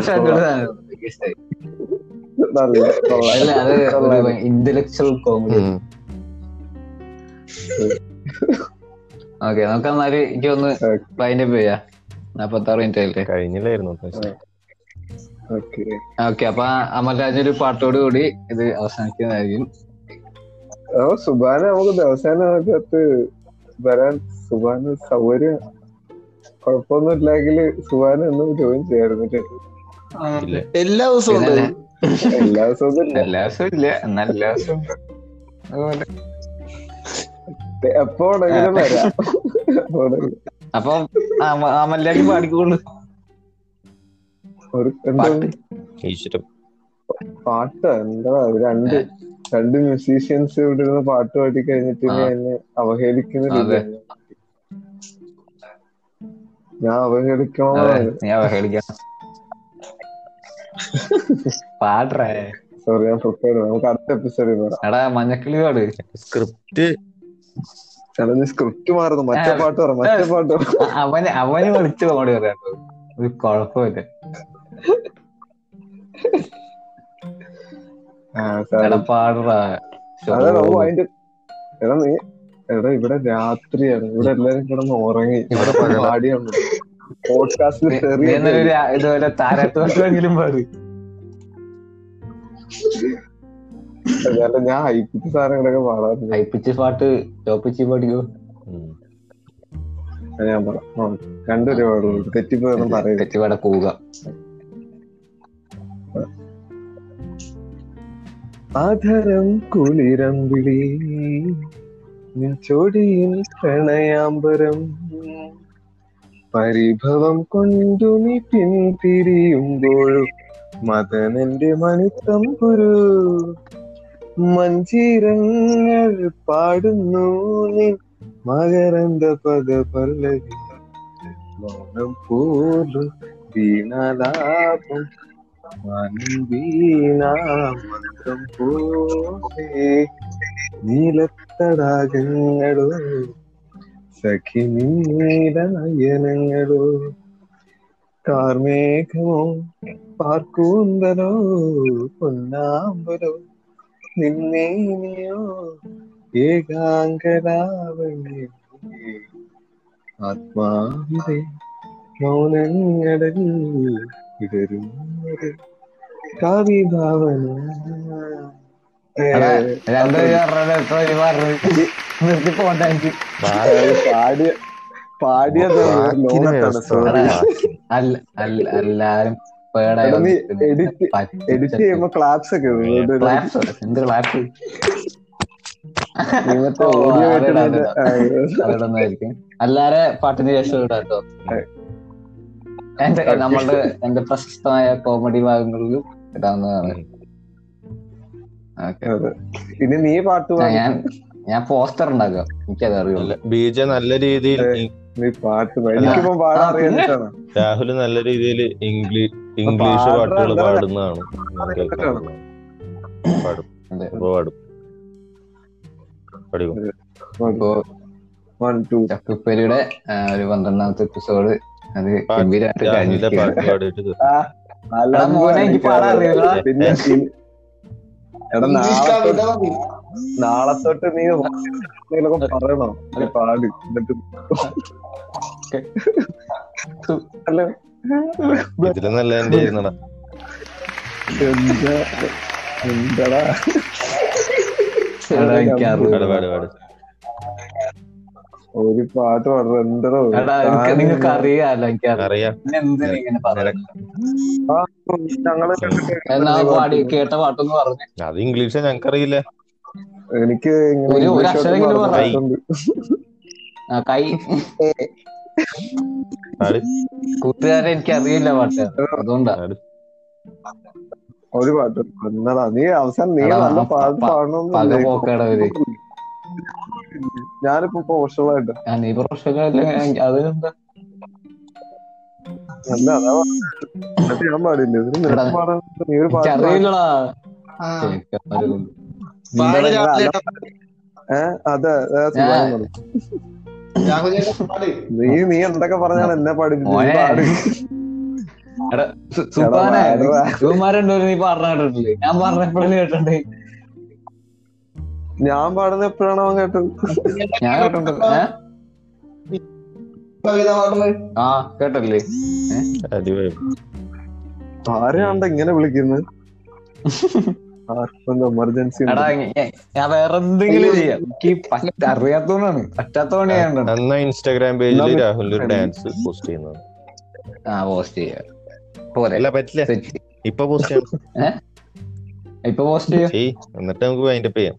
ഓക്കെ നമുക്ക് എന്നാൽ എനിക്ക് ഒന്ന് ക്ലൈന്റ് ചെയ്യാ. നാപ്പത്താറ് മിനിറ്റ് ആയില്ലേ? കഴിഞ്ഞില്ലായിരുന്നു ഓക്കെ ഓക്കെ അപ്പൊ അമൽരാജ് ഒരു പാട്ടോട് കൂടി ഇത് അവസാനിക്കുന്നതായിരിക്കും. ഓ സുബാന നമുക്ക് ദിവസേനകത്ത് വരാൻ സുബാന് സൗകര്യം കുഴപ്പമൊന്നും ഇല്ലെങ്കിൽ സുബാന ഒന്നും ജോയിൻ ചെയ്യാറുണ്ട് എല്ലാ ദിവസവും ഉണ്ട്. എല്ലാ ദിവസവും ഇല്ല. എല്ലാ ദിവസവും ഇല്ല. എന്നാൽ എല്ലാ ദിവസവും. അതുപോലെ. എപ്പോ വേണമെങ്കിലും വരാം. അപ്പൊ അമ- പാടിക്കോളൂ. എന്താ? പാട്ട്. എന്താ? രണ്ട് രണ്ട് മ്യൂസീഷ്യൻസ് ഇവിടെ ഇരുന്ന് പാട്ട് പാടി കഴിഞ്ഞിട്ട് എന്നെ അവഹേളിക്കുന്നില്ല ഞാൻ അവഹേളിക്കണോ ഞാൻ അവഹേളിക്കാം പാടറേ സോറി ഞാൻ പ്രിപ്പയർ നമുക്ക് അടുത്ത എപ്പിസോഡ് എടാ മഞ്ഞക്കിളി പാട്. സ്ക്രിപ്റ്റ് സ്ക്രിപ്റ്റ് മാറുന്നു. മറ്റേ പാട്ട് പറ മറ്റേ പാട്ട് പറ. അ- അവന് അവന് വിളിച്ച് കോമഡി പറയാം. ഒരു കുഴപ്പമില്ല. എടാ നീ എടാ ഇവിടെ രാത്രിയാണ്. ഇവിടെ എല്ലാരും കിടന്ന് ഉറങ്ങി. ഇവിടെ പാടിയാണ്. പോഡ്കാസ്റ്റിൽ ഇതുപോലെ താരത്തോട്ടെങ്കിലും പാട്. അല്ല ഞാൻ ഹൈപ്പിച്ച് സാധനങ്ങളൊക്കെ പാടാറുണ്ട്. ഹൈപ്പിച്ച് പാട്ട് ടോപ്പിച്ച് പാടിക്കോ? ഞാൻ പറയാം രണ്ടൊരു പാടുള്ളൂ. തെറ്റിപ്പോയൊന്നും പറയും തെറ്റിപ്പാടെ പോവുക. ആധരം കുളിരം വിളി ചോടിയിൽ പ്രണയാംബരം. പരിഭവം കൊണ്ടു നീ പിന്തിരിയുമ്പോഴും മദനന്റെ മണിത്തമ്പുരു മഞ്ചീരങ്ങൾ പാടുന്നു നീ മകരന്ത പദ പല്ലവി മൗനം പോലും വീണാലാപം മാനം വീണാമന്ത്രം പോലെ. നീലത്തടാകങ്ങളോ സഖി നീലനയനങ്ങളോ കാർമേഘമോ പാർക്കൂന്തലോ പൊന്നാമ്പലോ നിന്നേനിയോ ഏകാംഗരാവണേ. ആത്മാവിലെ മൗനങ്ങളിൽ ഇടരും ഒരു കാവ്യഭാവന എടാ, രണ്ടുപേരും എത്ര രൂപ പറഞ്ഞു നിർത്തി പാടിയ പാടിയത് ലോകത്താണ് സോറി അല്ല അല്ല എല്ലാരും എഡിറ്റ് ചെയ്യുമ്പോ ക്ലാപ്സ് ഒക്കെ എന്ത് ക്ലാപ്സ് അതിടുന്നതായിരിക്കും അല്ലാരെ പാട്ടിന് ശേഷം ഇടാട്ടോ എന്റെ നമ്മളുടെ എന്റെ പ്രശസ്തമായ കോമഡി ഭാഗങ്ങളിലും ഇടാവുന്നതാണ് ഓക്കെ ഇനി നീ പാട്ട് പാടി. ഞാൻ ഞാൻ പോസ്റ്റർ ഉണ്ടാക്കാം. എനിക്കത് അറിയില്ല ബീജ നല്ല രീതിയിൽ നീ പാട്ട് രാഹുൽ നല്ല രീതിയിൽ ഇംഗ്ലീഷ് ഇംഗ്ലീഷ് പാട്ടുകൾ? പാടുന്നതാണ് പാടും. പാടും. ചക്കുപ്പേരിയുടെ ഒരു പന്ത്രണ്ടാമത്തെ എപ്പിസോഡ് അത് ഗംഭീരമായിട്ട് നാളെ തൊട്ട് നീ പറയണോ? പാട്. എന്നിട്ട് അല്ല? ഇതിലും നല്ല എന്റെ ആയിരുന്നടാ. എന്താ എന്താടാ? എനിക്ക് അറിയില്ല. ഒരു പാട്ട് എനിക്ക് നിങ്ങൾക്ക് അറിയാലോ എനിക്ക് ഞങ്ങൾ പാടി കേട്ട പാട്ടൊന്ന് പറഞ്ഞു. അത് ഇംഗ്ലീഷ് ഞങ്ങൾക്കറിയില്ല. എനിക്ക് ഇങ്ങനെ ഒരു- അക്ഷരം കൈ. കൂട്ടുകാരെ എനിക്ക് അറിയില്ല പാട്ട്. അതുകൊണ്ടാ. ഒരു പാട്ട്. എന്നടാ നീ അവസാനം നീ നല്ല പാട്ട് പ- പക പാടണമെന്നില്ല പോക്കാടാ അവർ. ഞാനിപ്പോ പ്രൊഫഷണലായിട്ട് ആ, നീ പ്രൊഫഷണൽ അതിനെന്താ അല്ല ഞാൻ പാടില്ല. നീ ഒരു പാട്ട് ഏഹ് അതെ നീ നീ എന്തൊക്കെ പറഞ്ഞാണ് എന്നെ നീ പറഞ്ഞ കേട്ടിട്ടില്ലേ? ഞാൻ പറഞ്ഞപ്പോഴല്ലേ കേട്ടിട്ടുണ്ട് ഞാൻ പാടുന്ന എപ്പോഴാണോ കേട്ടത്? ഞാൻ കേട്ടിട്ടുണ്ട്. ആ കേട്ടല്ലേ ആരെയാണ്ട് ആരെയാണ്ട ഇങ്ങനെ വിളിക്കുന്നത് ഞാൻ വേറെ എന്തെങ്കിലും ചെയ്യാം. എനിക്ക് പറ്റ അറിയാത്തോണ്ടാണ്. പറ്റാത്തോണ്ടാണ് കണ്ടത്. ഇൻസ്റ്റാഗ്രാം പേജിൽ രാഹുൽ ഒരു ഡാൻസ് പോസ്റ്റ് ചെയ്യുന്നത്. ആ പോസ്റ്റ് ചെയ്യാം. പോരെ. അല്ല പറ്റില്ല. ഇപ്പൊ പോസ്റ്റ് ചെയ്യാം. ഇപ്പൊ പോസ്റ്റ് ചെയ്യാം. എന്നിട്ട് നമുക്ക് വൈൻഡപ്പ് ചെയ്യാം.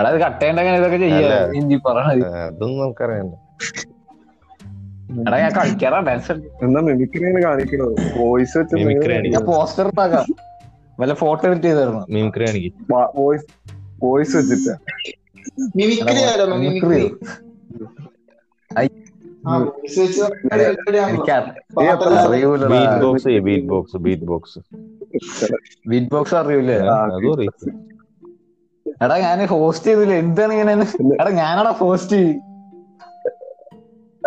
എടാ ഇത് കട്ട് ചെയ്യണ്ടെങ്കിൽ ഇതൊക്കെ ചെയ്യാം. അതൊന്നും നമുക്കറിയാം എടാ ഞാൻ കളിക്കാറാ ഡാൻസ് എന്താ മിമിക്രി കാണിക്കണോ വോയിസ് വെച്ച് ഞാൻ പോസ്റ്റർ ഉണ്ടാക്കാം വല്ല ഫോട്ടോ എഡിറ്റ് ചെയ്തായിരുന്നു? മിമിക്രി ആണെങ്കിൽ വോയിസ് വോയിസ് വെച്ചിട്ട്. Mimicry mimicry beat box beat box beat box അറിയൂലേ. എടാ ഞാൻ ഹോസ്റ്റ് ചെയ്തില്ല? എന്താണ് ഇങ്ങനെ? എടാ ഞാനടാ ഹോസ്റ്റ്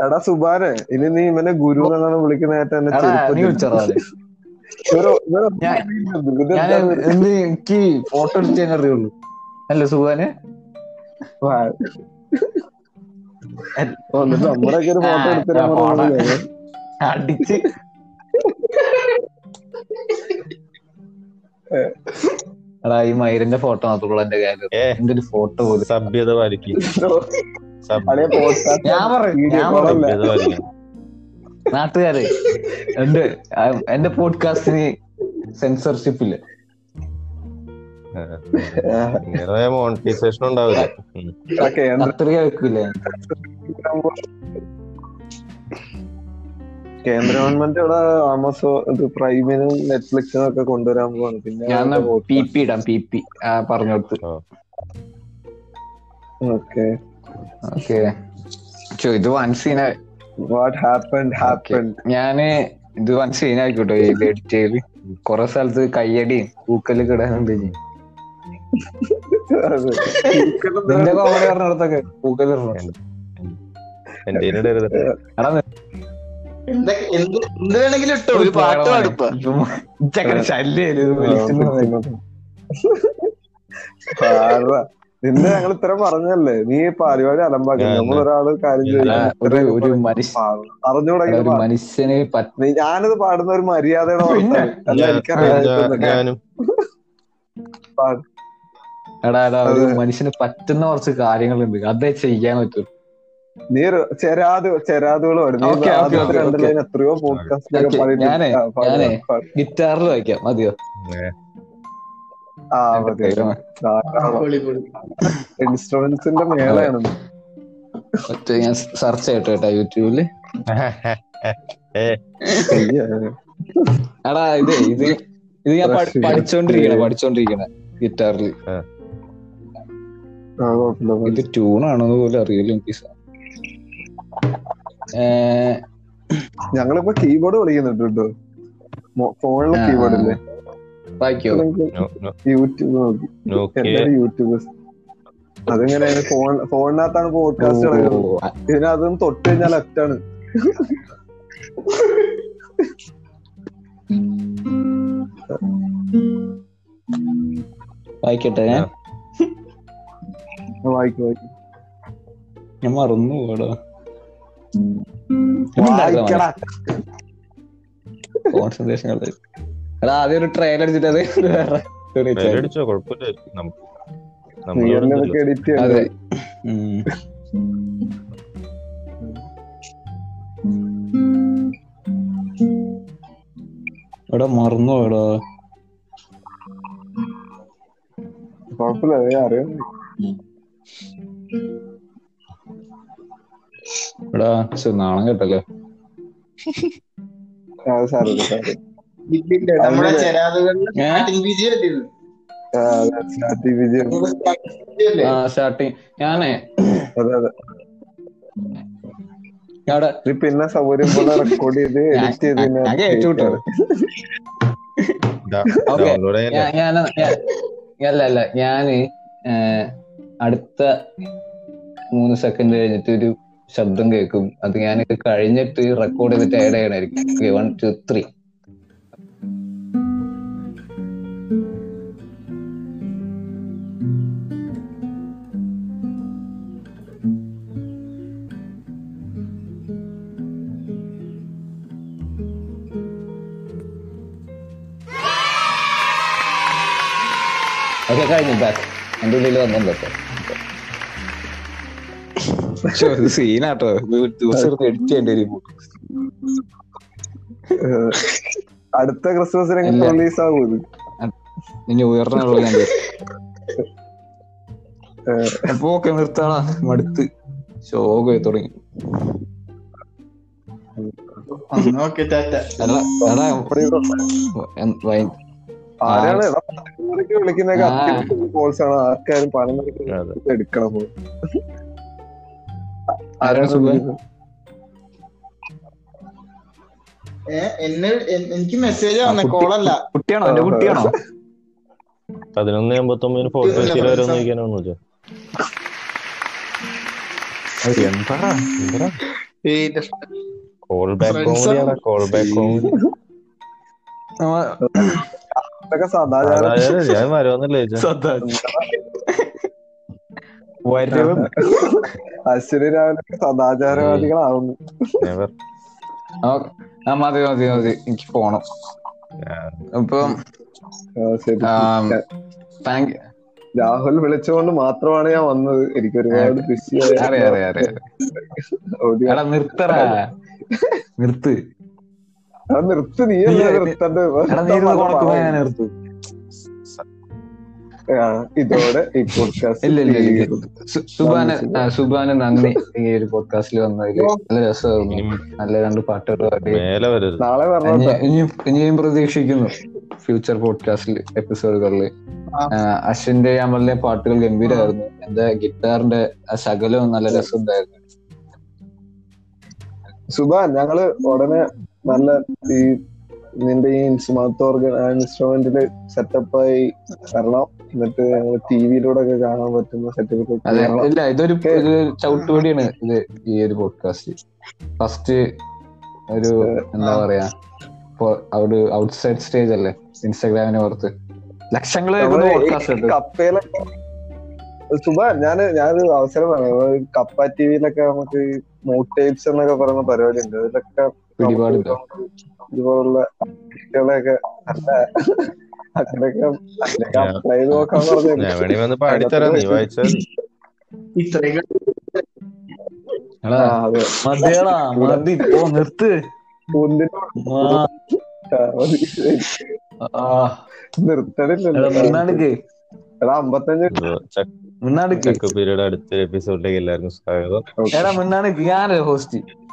എടാ സുബാനെ ഇനി നീ ഇവനെ ഗുരു എന്നാണ് വിളിക്കുന്നതായിട്ട് എന്നെ ഞാൻ- എന്ത് എനിക്ക് ഫോട്ടോ എടുത്ത് ഞാൻ അറിയുള്ളൂ. അല്ല സുഖാന്? അടിച്ച്. എടാ ഈ മയിലിന്റെ ഫോട്ടോ മാത്രമുള്ള എന്റെ കാര്യം എന്റെ ഒരു ഫോട്ടോ പോലും. സഭ്യത പാലിക്കും. ഞാൻ പറയാം ഞാൻ call നാട്ടുകാരെ എന്റെ എന്റെ പോഡ്കാസ്റ്റിന് സെൻസർഷിപ്പ് ഇല്ല. മോണിറ്റൈസേഷൻ ഉണ്ടാവില്ല. കേന്ദ്ര വെക്കില്ല കേന്ദ്ര ഗവൺമെന്റ് ഇവിടെ ആമസോ ഇത് പ്രൈമിനും നെറ്റ്ഫ്ലിക്സിനും ഒക്കെ കൊണ്ടുവരാൻ പോവാണ്. പിന്നെ ഞാൻ പി പി ഇടാം പി പി. പറഞ്ഞോടുത്ത് ഓക്കെ. ഓക്കെ. ഇത് one scene what happen happen ഞാൻ ഇത് വൺ സീൻ ആയിക്കോട്ടെ ഇത് എഡിറ്റ് ചെയ്ത്. കൊറേ സ്ഥലത്ത് കയ്യടിയും പൂക്കൽ കിടാനുണ്ട്. നിന്റെ കോമഡി പറഞ്ഞിടത്തൊക്കെ പൂക്കൽ ഇടണം എന്റെ ഇടരുത്. എടാ എന്തൊക്കെ എന്ത് എന്ത് വേണമെങ്കിലും ഇട്ടോ ഒരു പാട്ട് പാടുപ്പ ചക്കര ശല്യം ഇത് വിളിക്കുന്നത് നിന്നെ ഞങ്ങൾ ഇത്ര പറഞ്ഞല്ലേ നീ പരിപാടി അലമ്പാക്കി. ഒരാൾ കാര്യം ഒരു മനുഷ്യന് ഞാനിത് പാടുന്ന ഒരു മര്യാദയുടെ എടാ എടാ ഒരു മനുഷ്യന് പറ്റുന്ന കുറച്ച് കാര്യങ്ങളുണ്ട്. അതേ ചെയ്യാൻ പറ്റും. നീ ഒരു ചെരാത് ചെരാതുകൾ എത്രയോ പോഡ്കാസ്റ്റ് ഞാനേ, ഞാനേ. ഗിറ്റാറിൽ വായിക്കാം. മതിയോ? ഇൻസ്ട്രുമെന്റ്സിന്റെ മേളയാണ്. ഒറ്റ ഞാൻ സെർച്ച് ചെയ്യട്ടെ കേട്ടോ യൂട്യൂബിൽ. എടാ ഇത് ഇത് ഇത് ഞാൻ പഠി- പഠിച്ചോണ്ടിരിക്കണ പഠിച്ചോണ്ടിരിക്കണ ഗിറ്റാറിൽ. ഇത് ട്യൂണാണോന്ന് പോലും അറിയില്ല എനിക്ക്. ഞങ്ങളിപ്പോ കീബോർഡ് കളിക്കുന്നുണ്ട് കേട്ടോ. ഫോണിലെ കീബോർഡ് ഇല്ലേ? യൂട്യൂബ് നോക്കി. അതെങ്ങനെയാണ് ഫോൺ ഫോണിനകത്താണ് പോഡ്കാസ്റ്റ് നടക്കുന്നത് ഇതിനകത്തും തൊട്ട് കഴിഞ്ഞാൽ ലെഫ്റ്റ് ആണ് വായിക്കട്ടെ ഞാൻ വായിക്കും വായിക്കും. ഞാൻ മറന്നു പോടാ കോൺസെൻട്രേഷൻ കോൺസെൻട്രേഷൻ ആദ്യം ഒരു ട്രെയിൻ അടിച്ചിട്ട് അത് വേറെ. അടിച്ചോ? കുഴപ്പമില്ല. നമുക്ക് അതെ. എടാ മറന്നു എടാ കുഴപ്പമില്ല അറിയാം എടാ നാണം കേട്ടല്ലോ? സാറേ സാരമില്ല ഇല്ലില്ല നമ്മുടെ ചെരാതുകളിൽ ഏ? സ്റ്റാർട്ടിംഗ് ആ, സ്റ്റാർട്ടിങ് വിജയം. ഞാനേ പിന്നെ സൗകര്യം പോലെ റെക്കോർഡ് ചെയ്ത് എഡിറ്റ് ചെയ്ത് അല്ല അല്ല. ഞാൻ അടുത്ത മൂന്ന് സെക്കൻഡ് കഴിഞ്ഞിട്ട് ഒരു ശബ്ദം കേൾക്കും. അത് ഞാൻ കഴിഞ്ഞിട്ട് റെക്കോർഡ് ചെയ്തിട്ട് ആഡ് ചെയ്യണായിരിക്കും. വൺ ടു ത്രീ കഴിഞ്ഞു ബാക്ക് എന്റെ ഉള്ളിൽ ഒരു സീനാട്ടോ ദിവസം എഡിറ്റ് ചെയ്യേണ്ടി വരും. അടുത്ത ക്രിസ്മസിന്. റിലീസ് ആകും ഇത് ഇനി ഉയർന്നുള്ള ഞാൻ അപ്പൊ ഓക്കെ നിർത്താളാ മടുത്ത്. ശോകമായി തുടങ്ങി. Okay tata. എടാ എടാ ആരാണ്? പതിനൊന്നരയ്ക്ക് വിളിക്കുന്നൊക്കെ അത്യാവശ്യം കോൾസ് ആണ്. ആർക്കാരും പണം അതെ. എടുക്കണം. എന്നെ എനിക്ക് മെസ്സേജ് വന്നേ. കോളല്ല കുട്ടിയാണോ? എന്റെ കുട്ടിയാണോ? പതിനൊന്ന് എൺപത്തൊമ്പതിന് ഫോട്ടോ വെച്ചിട്ട് വരെ ഒന്ന് ചോദിക്കാനൊന്നുമില്ല എന്താ call back call back comedy അശ്വരി രാവിലെ സദാചാരവാദികളാവുന്നു. ആ മതി മതി മതി. എനിക്ക് പോണം. അപ്പം രാഹുൽ വിളിച്ചുകൊണ്ട് മാത്രമാണ് ഞാൻ വന്നത്. എനിക്ക് ഒരുപാട് ബിസി നിർത്തറ അറിയാം. എടാ നിർത്ത് നീ നിർത്തണ്ട് ഇതോടെ ഈ പോഡ്കാസ്റ്റ് സുബാന് സുബാന്. നന്ദി. ഈ ഒരു പോഡ്കാസ്റ്റിൽ വന്നതിൽ നല്ല രസമായിരുന്നു. ഇനിയും നല്ല രണ്ട് പാട്ടുകൾ നാളെ ഇനിയും ഇനിയും പ്രതീക്ഷിക്കുന്നു ഫ്യൂച്ചർ പോഡ്കാസ്റ്റിൽ എപ്പിസോഡുകളിൽ അശ്വിന്റെ അമലിന്റെ പാട്ടുകൾ ഗംഭീരമായിരുന്നു എന്റെ ഗിറ്റാറിന്റെ ശകലവും നല്ല രസമുണ്ടായിരുന്നു. സുബാൻ ഞങ്ങൾ ഉടനെ നല്ല ഈ നിന്റെ ഈ ഇൻസ്ട്രുമെന്റ് ഓർഗൻ ഇൻസ്ട്രുമെന്റിൽ സെറ്റപ്പായി വരണം എന്നിട്ട് ഞങ്ങൾ ടി വിയിലൂടെ ഒക്കെ കാണാൻ പറ്റുന്ന സെറ്റപ്പ് ഇല്ല ഇതൊരു ചവിട്ടുപടിയാണ് ഇത് ഈ ഒരു പോഡ്കാസ്റ്റ് ഫസ്റ്റ് ഒരു എന്താ പറയാ അവിടെ ഔട്ട്സൈഡ് സ്റ്റേജ് അല്ലേ ഇൻസ്റ്റാഗ്രാമിന് പുറത്ത്. ലക്ഷങ്ങൾ കപ്പയിലൊക്കെ സുബാൻ ഞാൻ ഞാനൊരു അവസരം പറയാം കപ്പ ടി വിയിലൊക്കെ നമുക്ക് മോട്ടേപ്സ് എന്നൊക്കെ പറയുന്ന പരിപാടി ഉണ്ട് അതിലൊക്കെ പിടിപാടുണ്ടോ? ഇതുപോലുള്ള കുട്ടികളെയൊക്കെ നല്ല ഞാൻ മതിയടാ മതി. പോ നിർത്ത്. എപ്പിസോഡിലേക്ക് എല്ലാവർക്കും സ്വാഗതം. എടാ മിന്നാടുക്ക്. ഞാനല്ലേ ഹോസ്റ്റ്.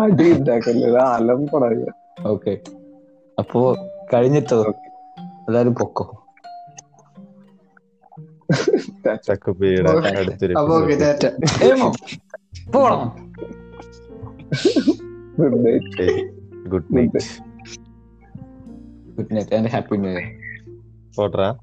അടി ഉണ്ടാക്കല്ലേ ഇത് അലമ്പടാ ഓക്കെ. അപ്പോ കഴിഞ്ഞിട്ടോ? അതായത് പൊക്കോ. ചക്ക പീരീഡ് അടുത്തൊരു അപ്പൊ ഓക്കെ എപ്പിസോഡ് ടാറ്റ ഏമോ പോണം. Good night good night good night and happy new year